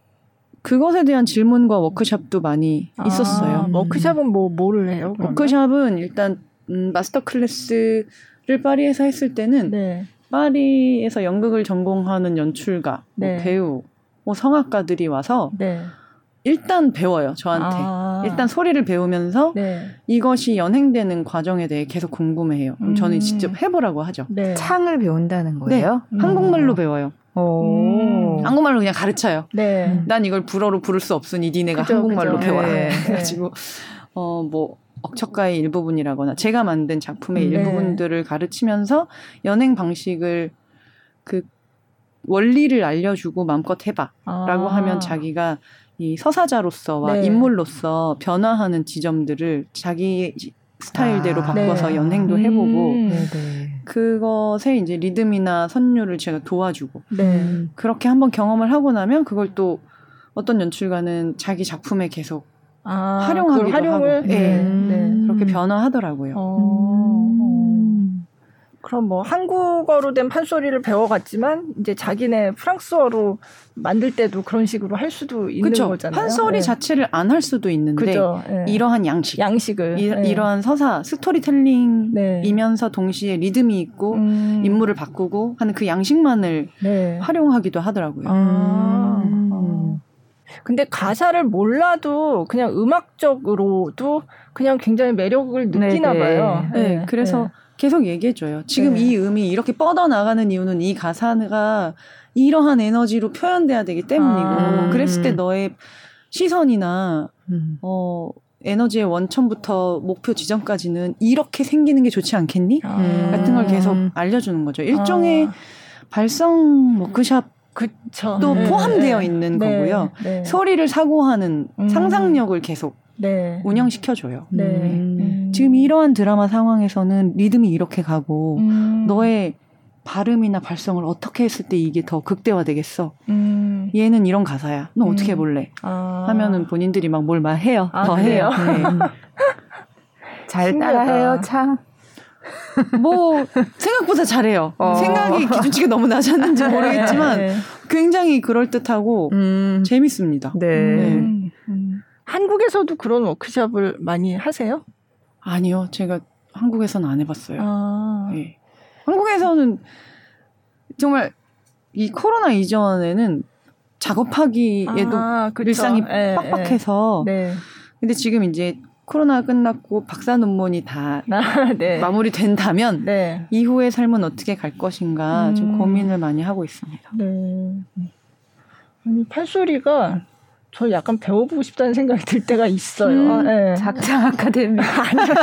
그것에 대한 질문과 워크샵도 많이 아, 있었어요. 워크샵은 뭐 뭐를 해요? 그러면? 워크샵은 일단 음, master class를 파리에서 했을 때는 네. 파리에서 연극을 전공하는 연출가, 뭐 네. 뭐 배우, 뭐 성악가들이 와서 네. 일단 배워요 저한테 아. 일단 소리를 배우면서 네. 이것이 연행되는 과정에 대해 계속 궁금해해요 그럼 음. 저는 직접 해보라고 하죠 네. 창을 배운다는 거예요 네. 음. 한국말로 배워요 음. 한국말로 그냥 가르쳐요 네. 난 이걸 불어로 부를 수 없으니 니네가 그죠, 한국말로 그죠. 배워라 네. 그래가지고 어 뭐 억척가의 일부분이라거나 제가 만든 작품의 네. 일부분들을 가르치면서 연행 방식을 그 원리를 알려주고 마음껏 해봐라고 아. 하면 자기가 이 서사자로서와 네. 인물로서 변화하는 지점들을 자기 스타일대로 아, 바꿔서 네. 연행도 해보고 음. 네, 네. 그것에 이제 리듬이나 선율을 제가 도와주고 네. 그렇게 한번 경험을 하고 나면 그걸 또 어떤 연출가는 자기 작품에 계속 아, 활용하기도 활용을 하고 네. 네. 그렇게 변화하더라고요. 어. 그럼 뭐 한국어로 된 판소리를 배워갔지만 이제 자기네 프랑스어로 만들 때도 그런 식으로 할 수도 있는 그쵸. 거잖아요. 판소리 네. 자체를 안 할 수도 있는데 네. 이러한 양식, 양식을 이, 네. 러한 서사 스토리텔링이면서 네. 동시에 리듬이 있고 음. 인물을 바꾸고 하는 그 양식만을 네. 활용하기도 하더라고요. 아. 음. 근데 가사를 몰라도 그냥 음악적으로도 그냥 굉장히 매력을 느끼나 봐요. 네, 그래서 계속 얘기해줘요. 지금 네. 이 음이 이렇게 뻗어나가는 이유는 이 가사가 이러한 에너지로 표현돼야 되기 때문이고, 아, 그랬을 때 너의 시선이나, 음. 어, 에너지의 원천부터 목표 지점까지는 이렇게 생기는 게 좋지 않겠니? 아. 같은 걸 계속 알려주는 거죠. 일종의 아. 발성 워크샵 또 네. 포함되어 있는 네. 거고요. 네. 소리를 사고하는 음. 상상력을 계속 네. 운영시켜줘요. 네. 음. 지금 이러한 드라마 상황에서는 리듬이 이렇게 가고 음. 너의 발음이나 발성을 어떻게 했을 때 이게 더 극대화되겠어. 음. 얘는 이런 가사야. 너 어떻게 음. 해볼래? 아. 하면은 본인들이 막 뭘 말해요. 아, 더 해요. 네. 잘 따라해요, 참. 뭐 생각보다 잘해요. 어. 생각이 기준치가 너무 낮았는지 모르겠지만 네. 굉장히 그럴 듯하고 음. 재밌습니다. 네. 네. 음. 한국에서도 그런 워크숍을 많이 하세요? 아니요, 제가 한국에서는 안 해봤어요. 아. 네. 한국에서는 정말 이 코로나 이전에는 작업하기에도 아, 일상이 에, 예, 빡빡해서. 에. 네. 근데 지금 이제 코로나 끝났고 박사 논문이 다 아, 네. 마무리된다면 네. 이후의 삶은 어떻게 갈 것인가 음. 좀 고민을 많이 하고 있습니다. 네. 아니 팔소리가 저 약간 배워보고 싶다는 생각이 들 때가 있어요. 음, 네. 작창 아카데미. 아니요,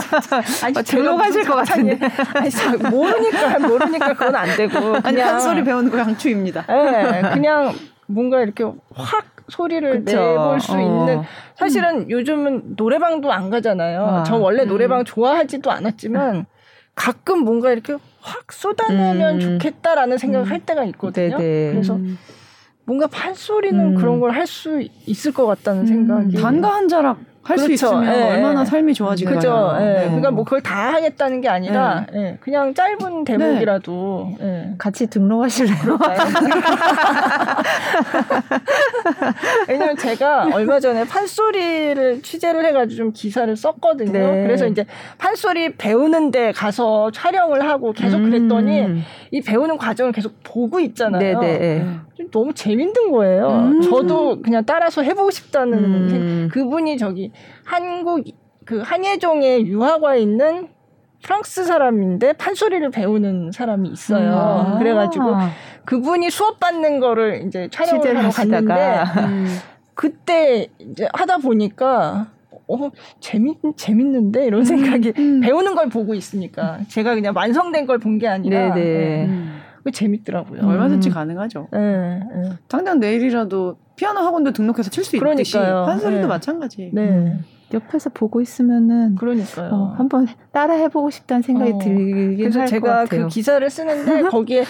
아니, 절로 가실 것 같은데. 아니, 모르니까, 모르니까 그건 안 되고. 그냥. 아니, 한 소리 배우는 거 강추입니다. 네, 그냥 뭔가 이렇게 확 소리를 그쵸. 내볼 수 어. 있는. 사실은 음. 요즘은 노래방도 안 가잖아요. 와. 저 원래 음. 노래방 좋아하지도 않았지만 가끔 뭔가 이렇게 확 쏟아내면 음. 좋겠다라는 생각을 음. 할 때가 있거든요. 네네. 그래서 음. 뭔가 판소리는 음. 그런 걸 할 수 있을 것 같다는 음. 생각이. 단가 한 자락 할수 그렇죠. 있으면 네. 얼마나 삶이 좋아지겠어요. 그죠. 네. 네. 그러니까 뭐 그걸 다 하겠다는 게 아니라 네. 그냥 짧은 대목이라도 같이 등록하실래요? 왜냐면 제가 얼마 전에 판소리를 취재를 해가지고 좀 기사를 썼거든요. 네. 그래서 이제 판소리 배우는데 가서 촬영을 하고 계속 그랬더니 음. 이 배우는 과정을 계속 보고 있잖아요. 네네. 네. 너무 재밌는 거예요. 음. 저도 그냥 따라서 해보고 싶다는 음. 그분이 저기 한국 그 한예종에 유학와 있는 프랑스 사람인데 판소리를 배우는 사람이 있어요. 아. 그래가지고 그분이 수업 받는 거를 이제 촬영을 하러 갔는데 음. 그때 이제 하다 보니까 어 재밌 재밌는데 이런 음. 생각이 음. 배우는 걸 보고 있으니까 제가 그냥 완성된 걸 본 게 아니라 네네. 네. 음. 재밌더라고요. 얼마든지 가능하죠. 네, 네. 당장 내일이라도 피아노 학원도 등록해서 칠 수 있듯이 판소리도 네. 마찬가지. 네. 음. 옆에서 보고 있으면은 그러니까요. 어, 한번 따라 해보고 싶다는 생각이 어, 들긴 그래서 제가 그 기사를 쓰는데 거기에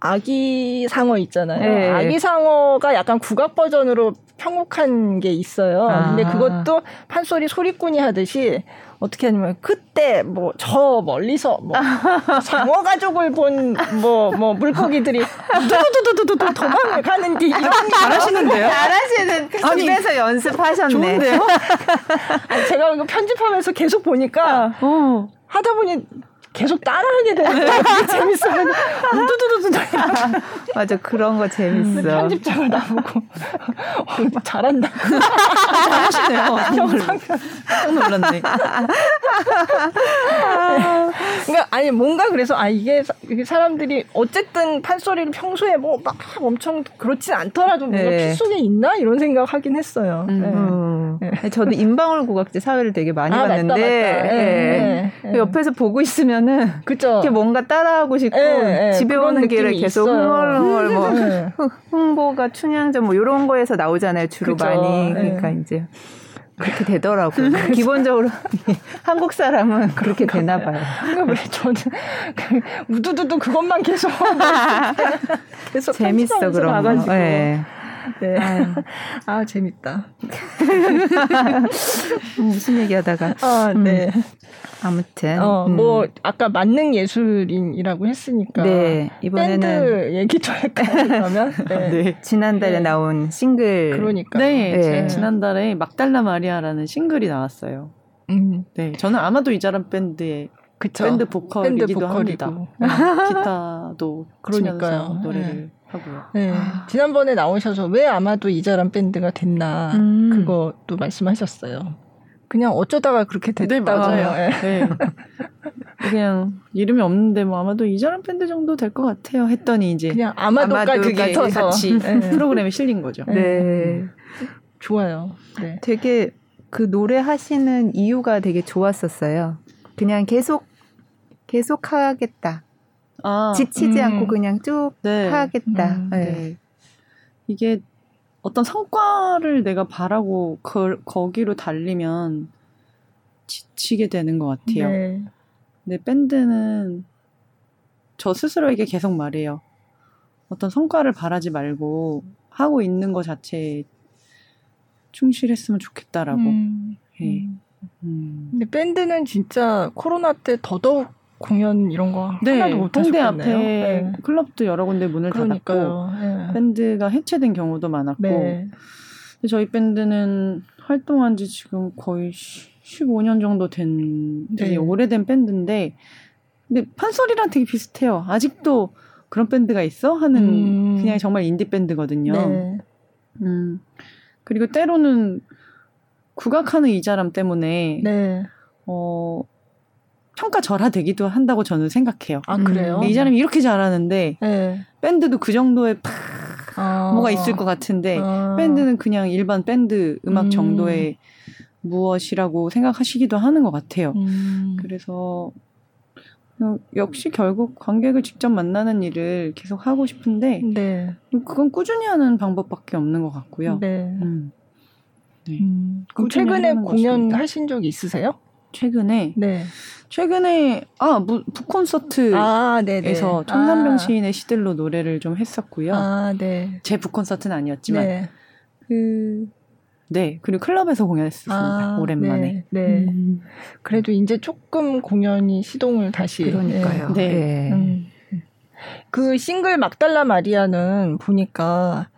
아기 상어 있잖아요. 네. 아기 상어가 약간 국악 버전으로 편곡한 게 있어요. 아. 근데 그것도 판소리 소리꾼이 하듯이 어떻게 하냐면 그때 뭐 저 멀리서 뭐 상어 가족을 본 뭐뭐 뭐 물고기들이 두두두두두두 도망을 가는디 이런 잘하시는데요? 잘하시는 집에서 연습하셨네. 좋은데요? 아니, 제가 이거 편집하면서 계속 보니까 어. 하다 보니 계속 따라하게 되는 거예요. 재밌어요. 우두두두두 맞아 그런 거 재밌어. 음, 편집자가 나보고 어, 잘한다. 잘하시네요. 깜짝 놀랐네. 그러니까 아니 뭔가 그래서 아 이게 사람들이 어쨌든 판소리를 평소에 뭐 막 엄청 그렇진 않더라도 뭔가 네. 피 속에 있나 이런 생각 하긴 했어요. 음. 네. 음. 네. 저도 인방울 국악제 사회를 되게 많이 아, 봤는데 맞다, 맞다. 네. 네. 옆에서 보고 있으면 보면은 그쵸. 이렇게 뭔가 따라하고 싶고 집에 오는 길에 계속 흥얼흥얼 뭐 네. 홍보가 춘향전 뭐 이런 거에서 나오잖아요 주로 그쵸. 많이 예. 그러니까 이제 그렇게 되더라고. 기본적으로 한국 사람은 그렇게 되나 봐요. 왜 저는 그 우두두두 그것만 계속 계속 재밌어 그런 거. 네. 네. 아 재밌다. 무슨 얘기하다가. 아 네. 음. 아무튼 어, 음. 뭐 아까 만능 예술인이라고 했으니까 네 이번에는 밴드 얘기도 할까요 그러면 네. 네. 지난달에 네. 나온 싱글 그러니까 네, 네. 지난달에 막달라 마리아라는 싱글이 나왔어요. 음. 네 저는 아마도 이자람 밴드의 그쵸. 밴드 보컬이기도 밴드 합니다. 네. 기타도 그러니까요 노래를 네. 하고요. 네. 아. 지난번에 나오셔서 왜 아마도 이자람 밴드가 됐나 음. 그것도 말씀하셨어요. 그냥 어쩌다가 그렇게 됐다고 네, 맞아요. 네. 네. 그냥 이름이 없는데 뭐 아마도 이자람 밴드 정도 될 것 같아요. 했더니 이제 그냥 아마도까지 그게 같이 네. 프로그램에 실린 거죠. 네. 네. 좋아요. 네. 되게 그 노래 하시는 이유가 되게 좋았었어요. 그냥 계속 계속 하겠다. 아, 지치지 음. 않고 그냥 쭉 네. 하겠다. 음, 네. 이게 어떤 성과를 내가 바라고 거, 거기로 달리면 지치게 되는 것 같아요. 네. 근데 밴드는 저 스스로에게 계속 말해요. 어떤 성과를 바라지 말고 하고 있는 것 자체에 충실했으면 좋겠다라고. 음, 네. 음. 근데 밴드는 진짜 코로나 때 더더욱 공연 이런 거 네, 하나도 못 홍대 앞에 네. 클럽도 여러 군데 문을 그러니까요. 닫았고 네. 밴드가 해체된 경우도 많았고 네. 저희 밴드는 활동한 지 지금 거의 15년 정도 된 되게 네. 오래된 밴드인데 근데 판소리랑 되게 비슷해요. 아직도 그런 밴드가 있어 하는 음. 그냥 정말 인디 밴드거든요. 네. 음. 그리고 때로는 국악하는 이자람 때문에 네. 어 평가절하되기도 한다고 저는 생각해요. 아 그래요? 이 사람이 이렇게 잘하는데 네. 밴드도 그 정도의 팍 아. 뭐가 있을 것 같은데 아. 밴드는 그냥 일반 밴드 음악 음. 정도의 무엇이라고 생각하시기도 하는 것 같아요. 음. 그래서 역시 결국 관객을 직접 만나는 일을 계속 하고 싶은데 네. 그건 꾸준히 하는 방법밖에 없는 것 같고요. 네. 음. 네. 음. 그럼 최근에 공연 하신 적 있으세요? 최근에 네. 최근에 아 북콘서트에서 아, 청산병 아. 시인의 시들로 노래를 좀 했었고요. 아, 네. 제 북콘서트는 아니었지만 네. 그 네, 그리고 클럽에서 공연했습니다. 아, 오랜만에. 네. 네. 음. 그래도 이제 조금 공연이 시동을 다시. 그러니까요. 네. 네. 음. 그 싱글 막달라 마리아는 보니까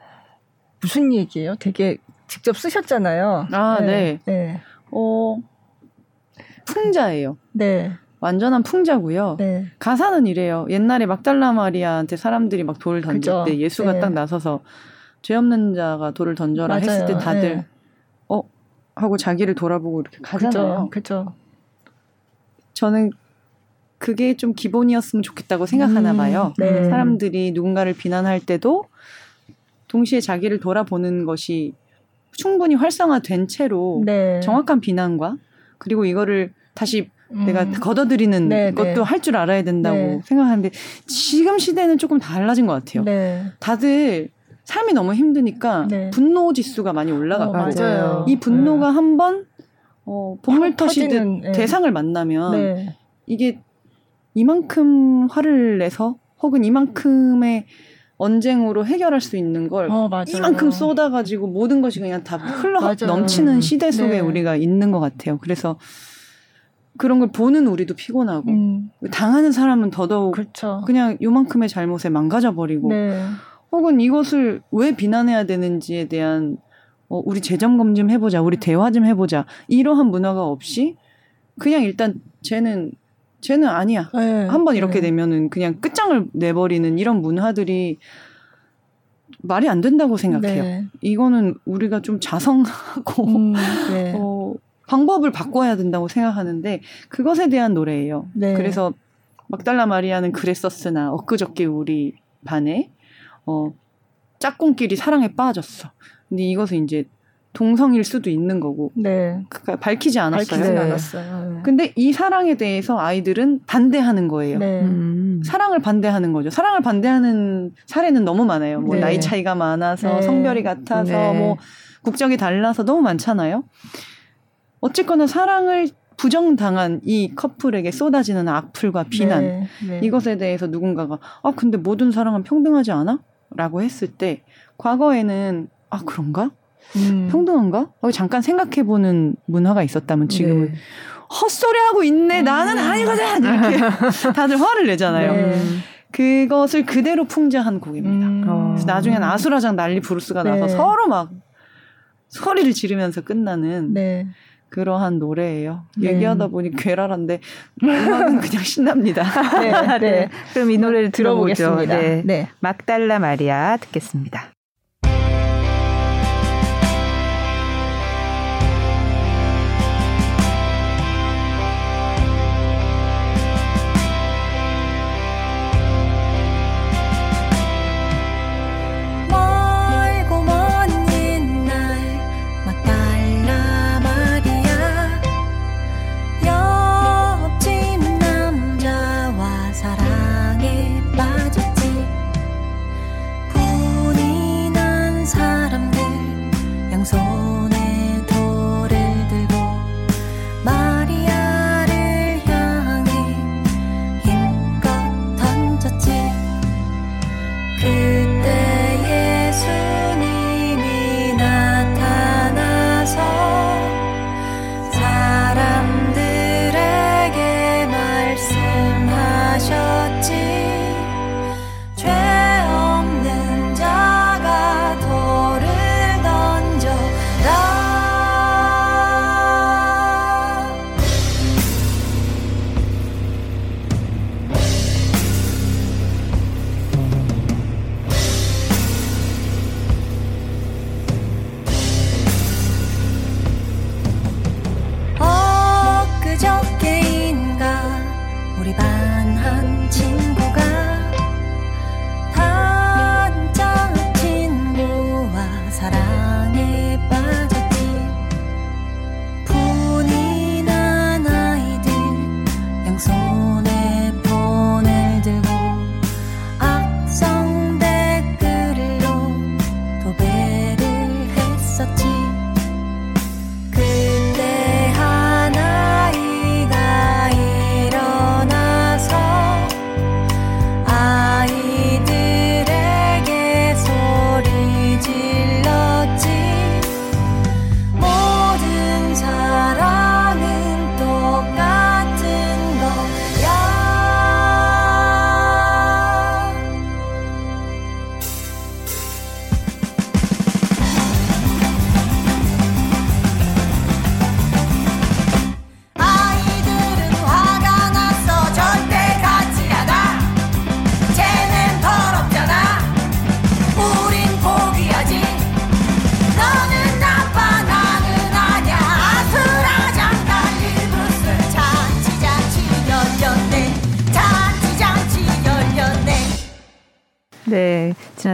무슨 얘기예요? 되게 직접 쓰셨잖아요. 아, 네. 네. 네. 어, 풍자예요. 네. 완전한 풍자고요. 네. 가사는 이래요. 옛날에 막달라 마리아한테 사람들이 막 돌을 던질 그죠? 때 예수가 네. 딱 나서서 죄 없는 자가 돌을 던져라 맞아요. 했을 때 다들 네. 어 하고 자기를 돌아보고 이렇게 가잖아요. 그죠. 저는 그게 좀 기본이었으면 좋겠다고 생각하나 음, 봐요. 음, 네. 사람들이 누군가를 비난할 때도 동시에 자기를 돌아보는 것이 충분히 활성화된 채로 네. 정확한 비난과 그리고 이거를 다시 음. 내가 걷어들이는 네, 네. 것도 할줄 알아야 된다고 네. 생각하는데 지금 시대는 조금 달라진 것 같아요. 네. 다들 삶이 너무 힘드니까 네. 분노 지수가 많이 올라가고 어, 이 분노가 한번 어, 봉을 터시듯 대상을 만나면 이게 이만큼 화를 내서 혹은 이만큼의 언쟁으로 해결할 수 있는 걸 어, 이만큼 쏟아가지고 모든 것이 그냥 다 흘러. 넘치는 시대 속에 네. 우리가 있는 것 같아요. 그래서 그런 걸 보는 우리도 피곤하고 음. 당하는 사람은 더더욱 그렇죠. 그냥 요만큼의 잘못에 망가져 버리고 네. 혹은 이것을 왜 비난해야 되는지에 대한 어, 우리 재점 검증 해보자, 우리 대화 좀 해보자 이러한 문화가 없이 그냥 일단 쟤는 쟤는 아니야. 네, 한번 이렇게 네. 되면은 그냥 끝장을 내버리는 이런 문화들이 말이 안 된다고 생각해요. 네. 이거는 우리가 좀 자성하고 음, 네. 어, 방법을 바꿔야 된다고 생각하는데 그것에 대한 노래예요. 네. 그래서 막달라 마리아는 그랬었으나 엊그저께 우리 반에 어 짝꿍끼리 사랑에 빠졌어. 근데 이것은 이제 동성일 수도 있는 거고. 네. 그러니까 밝히지 않았어요. 밝히지 네. 않았어요. 네. 근데 이 사랑에 대해서 아이들은 반대하는 거예요. 네. 음. 사랑을 반대하는 거죠. 사랑을 반대하는 사례는 너무 많아요. 뭐 네. 나이 차이가 많아서 네. 성별이 같아서 네. 뭐 국적이 달라서 너무 많잖아요. 어쨌거나 사랑을 부정당한 이 커플에게 쏟아지는 악플과 비난 이것에 대해서 누군가가 아 근데 모든 사랑은 평등하지 않아? 라고 했을 때 과거에는 아 그런가? 음. 평등한가? 어, 잠깐 생각해보는 문화가 있었다면 지금은 네. 헛소리하고 있네. 음. 나는 아니거든. 이렇게 다들 화를 내잖아요. 네. 그것을 그대로 풍자한 곡입니다. 음. 그래서 나중엔 아수라장 난리 부르스가 나서 네. 서로 막 소리를 지르면서 끝나는 네. 그러한 노래예요. 네. 얘기하다 보니 괴랄한데 음악은 그냥 신납니다. 네, 네. 그럼 이 노래를 들어보죠. 네. 네. 막달라 마리아 듣겠습니다.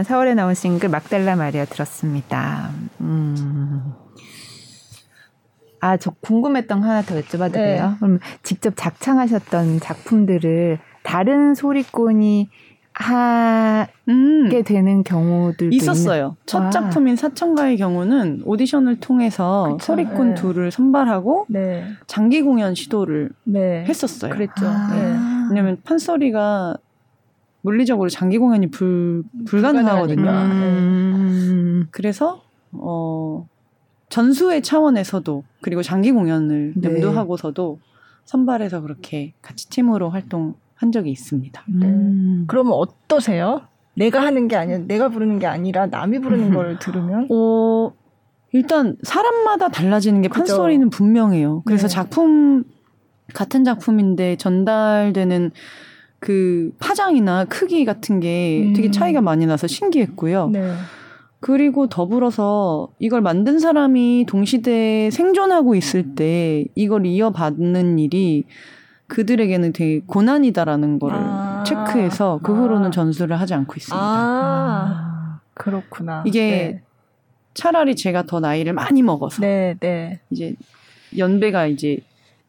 4월에 나온 싱글 막달라 마리아 들었습니다. 음. 아, 저 궁금했던 거 하나 더 여쭤봐도 네. 돼요? 그럼 직접 작창하셨던 작품들을 다른 소리꾼이 하게 음. 되는 경우들도 있었어요. 있는... 첫 아. 작품인 사천가의 경우는 오디션을 통해서 그쵸, 소리꾼 네. 둘을 선발하고 네. 장기 공연 시도를 네. 했었어요. 그랬죠. 아. 네. 왜냐면 판소리가 물리적으로 장기 공연이 불 불가능하거든요. 음. 그래서 어 전수의 차원에서도 그리고 장기 공연을 네. 염두하고서도 선발해서 그렇게 같이 팀으로 활동한 적이 있습니다. 네. 음. 그러면 어떠세요? 내가 하는 게 아니라 내가 부르는 게 아니라 남이 부르는 걸 들으면 어 일단 사람마다 달라지는 게 판소리는 분명해요. 그래서 네. 작품 같은 작품인데 전달되는 그 파장이나 크기 같은 게 되게 음. 차이가 많이 나서 신기했고요. 네. 그리고 더불어서 이걸 만든 사람이 동시대에 생존하고 있을 때 이걸 이어받는 일이 그들에게는 되게 고난이다라는 거를 아~ 체크해서 그 후로는 아~ 전수를 하지 않고 있습니다. 아~ 그렇구나. 이게 네. 차라리 제가 더 나이를 많이 먹어서 네, 네. 이제 연배가 이제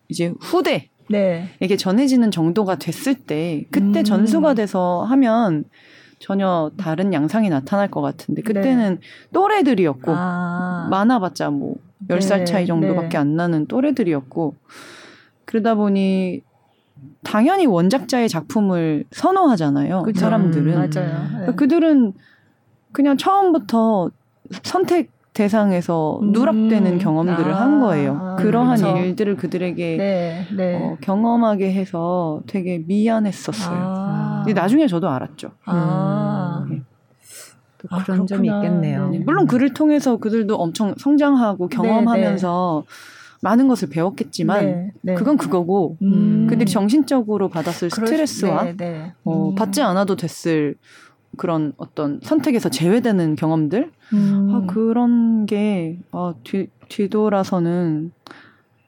이제 후대 네. 이게 전해지는 정도가 됐을 때 그때 음. 전수가 돼서 하면 전혀 다른 양상이 나타날 것 같은데 그때는 네. 또래들이었고 아. 많아봤자 뭐 10살 차이 정도밖에 네. 안 나는 또래들이었고 그러다 보니 당연히 원작자의 작품을 선호하잖아요. 그 사람들은. 음, 맞아요. 네. 그들은 그냥 처음부터 선택 대상에서 음. 누락되는 경험들을 아, 한 거예요. 아, 그러한 그렇죠. 일들을 그들에게 네, 네. 어, 경험하게 해서 되게 미안했었어요. 아. 근데 나중에 저도 알았죠. 아. 음. 네. 또 아, 그런 점이 있겠네요. 네. 물론 그를 통해서 그들도 엄청 성장하고 네, 경험하면서 많은 것을 배웠겠지만 네, 네. 그건 그거고 음. 그들이 정신적으로 받았을 스트레스와 네, 네. 어, 음. 받지 않아도 됐을 그런 어떤 선택에서 제외되는 경험들 음. 아, 그런 게 아, 뒤, 뒤돌아서는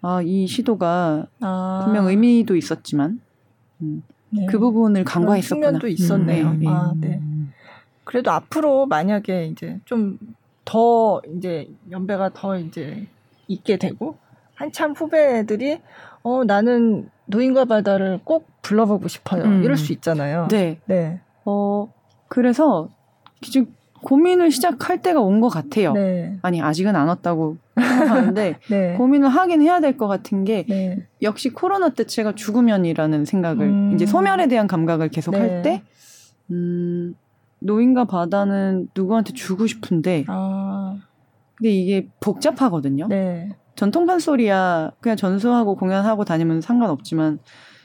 아, 이 시도가 아. 분명 의미도 있었지만 음, 네. 그 부분을 간과했었구나. 측면도 있었네요. 음, 네. 아, 네. 그래도 앞으로 만약에 이제 좀 더 이제 연배가 더 이제 있게 되고 한참 후배들이 어 나는 노인과 바다를 꼭 불러보고 싶어요. 음. 이럴 수 있잖아요. 네. 네. 어 그래서 지금 고민을 시작할 때가 온 것 같아요. 네. 아니 아직은 안 왔다고 생각하는데 네. 고민을 하긴 해야 될 것 같은 게 네. 역시 코로나 때 제가 죽으면이라는 생각을 음. 이제 소멸에 대한 감각을 계속 네. 할때 음, 노인과 바다는 누구한테 주고 싶은데 아. 근데 이게 복잡하거든요. 네. 전통 판소리야 그냥 전수하고 공연하고 다니면 상관없지만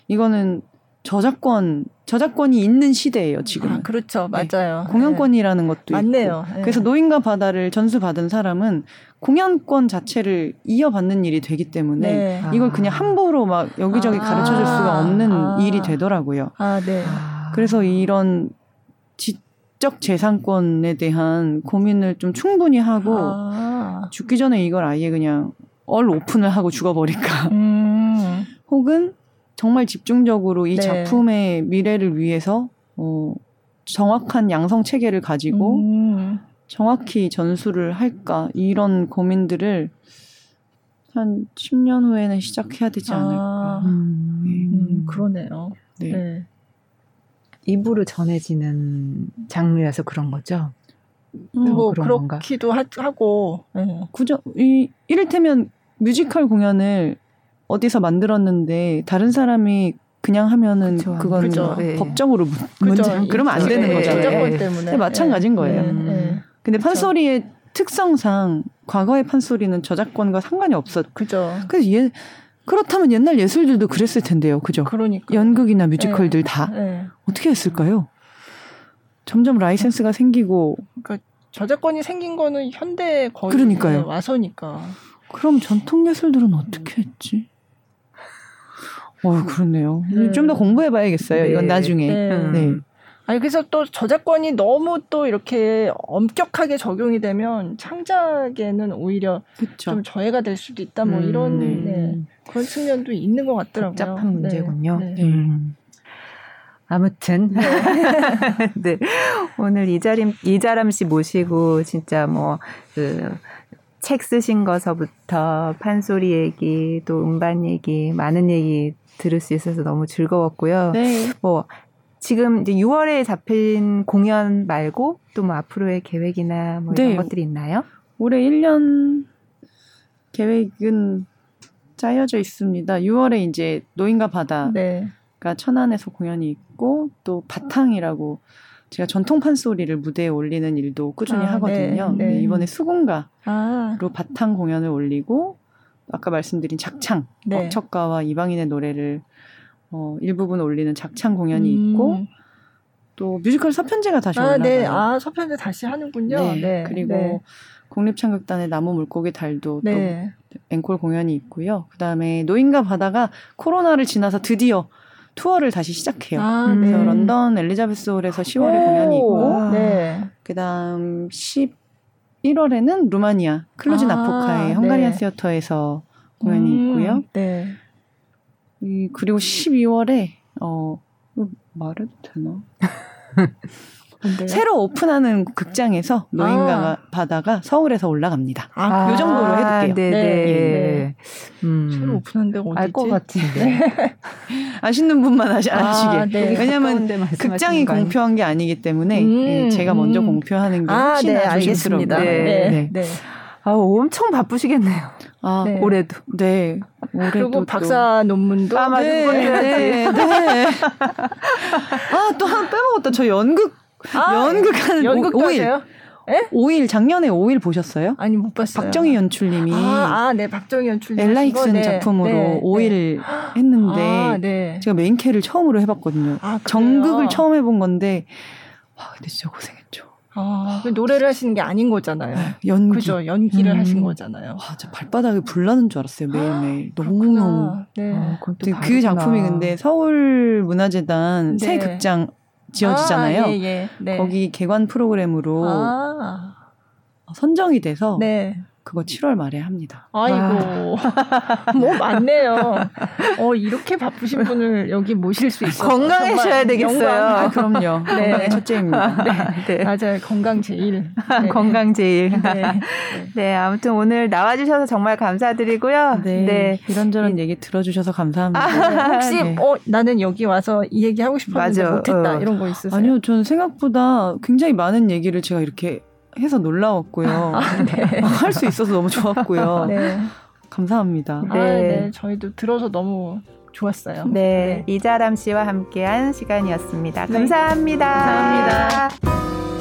이거는 저작권 저작권이 있는 시대예요 지금. 아, 그렇죠, 네. 맞아요. 네. 공연권이라는 것도 맞네요. 있고. 네. 그래서 노인과 바다를 전수 받은 사람은 공연권 자체를 이어받는 일이 되기 때문에 네. 이걸 그냥 아. 함부로 막 여기저기 아. 가르쳐줄 수가 없는 아. 일이 되더라고요. 아, 네. 그래서 이런 지적 재산권에 대한 고민을 좀 충분히 하고 아. 죽기 전에 이걸 아예 그냥 얼 오픈을 하고 죽어버릴까. 음. 혹은 정말 집중적으로 이 네. 작품의 미래를 위해서 어, 정확한 양성 체계를 가지고 음. 정확히 전수를 할까 이런 고민들을 한 10년 후에는 시작해야 되지 아. 않을까. 아, 음, 음, 그러네요. 네. 네. 입으로 전해지는 장르여서 그런 거죠. 음, 뭐 그렇기도 하, 고 네. 그죠. 이 이를테면 뮤지컬 공연을 어디서 만들었는데 다른 사람이 그냥 하면은 그쵸, 그건 그죠. 네. 법적으로 문제. 그러면 안 되는 네, 거잖아요. 저작권 때문에 마찬가지인 거예요. 네, 네. 근데 판소리의 특성상 과거의 판소리는 저작권과 상관이 없었. 그죠. 그래서 얘 그렇다면 옛날 예술들도 그랬을 텐데요. 그죠? 그러니까 연극이나 뮤지컬들 다 어떻게 했을까요? 점점 라이센스가 생기고 그러니까 저작권이 생긴 거는 현대 거의 그러니까요. 와서니까. 그럼 전통 예술들은 어떻게 했지? 어, 그렇네요. 네. 좀더 공부해봐야겠어요. 네. 이건 나중에. 네. 네. 아니 그래서 또 저작권이 너무 또 이렇게 엄격하게 적용이 되면 창작에는 오히려 그쵸. 좀 저해가 될 수도 있다 뭐 음, 이런 네. 네. 그런 측면도 있는 것 같더라고요. 복잡한 문제군요. 네. 네. 음. 아무튼 네. 네. 오늘 이자림 이자람 씨 모시고 진짜 뭐그 책 쓰신 거서부터 판소리 얘기 또 음반 얘기 많은 얘기 들을 수 있어서 너무 즐거웠고요. 네. 뭐 지금 이제 6월에 잡힌 공연 말고 또 뭐 앞으로의 계획이나 뭐 이런 네. 것들이 있나요? 올해 1년 계획은 짜여져 있습니다. 6월에 이제 노인과 바다가 네. 천안에서 공연이 있고 또 바탕이라고 제가 전통 판소리를 무대에 올리는 일도 꾸준히 아, 하거든요. 네, 네. 이번에 수군가로 아. 바탕 공연을 올리고 아까 말씀드린 작창 네. 억척가와 이방인의 노래를 어, 일부분 올리는 작창 공연이 음. 있고 또 뮤지컬 서편제가 다시 아, 네. 올라가요. 네. 아 서편제 다시 하는군요. 네. 네. 그리고 네. 국립창극단의 나무 물고기 달도 또 앵콜 공연이 있고요. 그다음에 노인과 바다가 코로나를 지나서 드디어 투어를 다시 시작해요. 아, 그래서 런던 엘리자베스 홀에서 10월에 공연이 있고 그다음 11월에는 루마니아 클루지 아, 나포카의 헝가리안 시어터에서 공연이 음, 있고요. 네. 그리고 12월에 어 말해도 되나? 새로 오픈하는 극장에서 노인과 아. 바다가 서울에서 올라갑니다. 아, 요 정도로 해둘게요. 네네. 네. 네. 음. 새로 오픈한 데가 어디지? 알 것 같은데. 네. 아시는 분만 아시, 아시게. 아, 네. 왜냐면 극장이 공표한 게 아니기 때문에 음, 예, 제가 먼저 음. 공표하는 게 아, 훨씬 아, 네, 조심스럽습니다. 네. 네. 아, 엄청 바쁘시겠네요. 아, 네. 올해도. 네. 올해도 그리고 박사 논문도. 아, 맞아. 네, 네, 네. 아, 또한 빼먹었다. 저 연극, 아, 연극하는 연극도 5일. 하세요? 예? 5일 작년에 5일 보셨어요? 아니 못 봤어요. 박정희 연출님이 아, 아 네, 박정희 연출님 엘라 힉슨 네, 작품으로 네, 5일 네. 했는데 아, 네. 제가 메인캐를 처음으로 해봤거든요. 아, 정극을 처음 해본 건데 와 근데 진짜 고생했죠. 아, 그 노래를 하시는 게 아닌 거잖아요. 네, 연기. 그죠. 연기를 음. 하신 거잖아요. 와, 저 발바닥에 불 나는 줄 알았어요, 매일매일. 너무너무. 네. 어, 그 작품이 근데 서울문화재단 네. 새 극장 지어지잖아요. 아, 예, 예. 네. 거기 개관 프로그램으로 아. 선정이 돼서 네. 그거 7월 말에 합니다. 아이고. 뭐 많네요. 어, 이렇게 바쁘신 분을 여기 모실 수 있어요. 건강하셔야 되겠어요. 아, 그럼요. 네. 첫째입니다. 네. 네. 맞아요. 건강 제일. 네. 건강 제일. 네. 네. 아무튼 오늘 나와주셔서 정말 감사드리고요. 네. 네. 이런저런 얘기 들어주셔서 감사합니다. 아, 혹시, 네. 어, 나는 여기 와서 이 얘기 하고 싶었는데 맞아. 못했다. 어. 이런 거 있으세요? 아니요. 저는 생각보다 굉장히 많은 얘기를 제가 이렇게 해서 놀라웠고요. 아, 네. 할수 있어서 너무 좋았고요. 네. 감사합니다. 네. 아, 네. 저희도 들어서 너무 좋았어요. 네. 네. 이자람 씨와 함께한 시간이었습니다. 감사합니다. 감사합니다.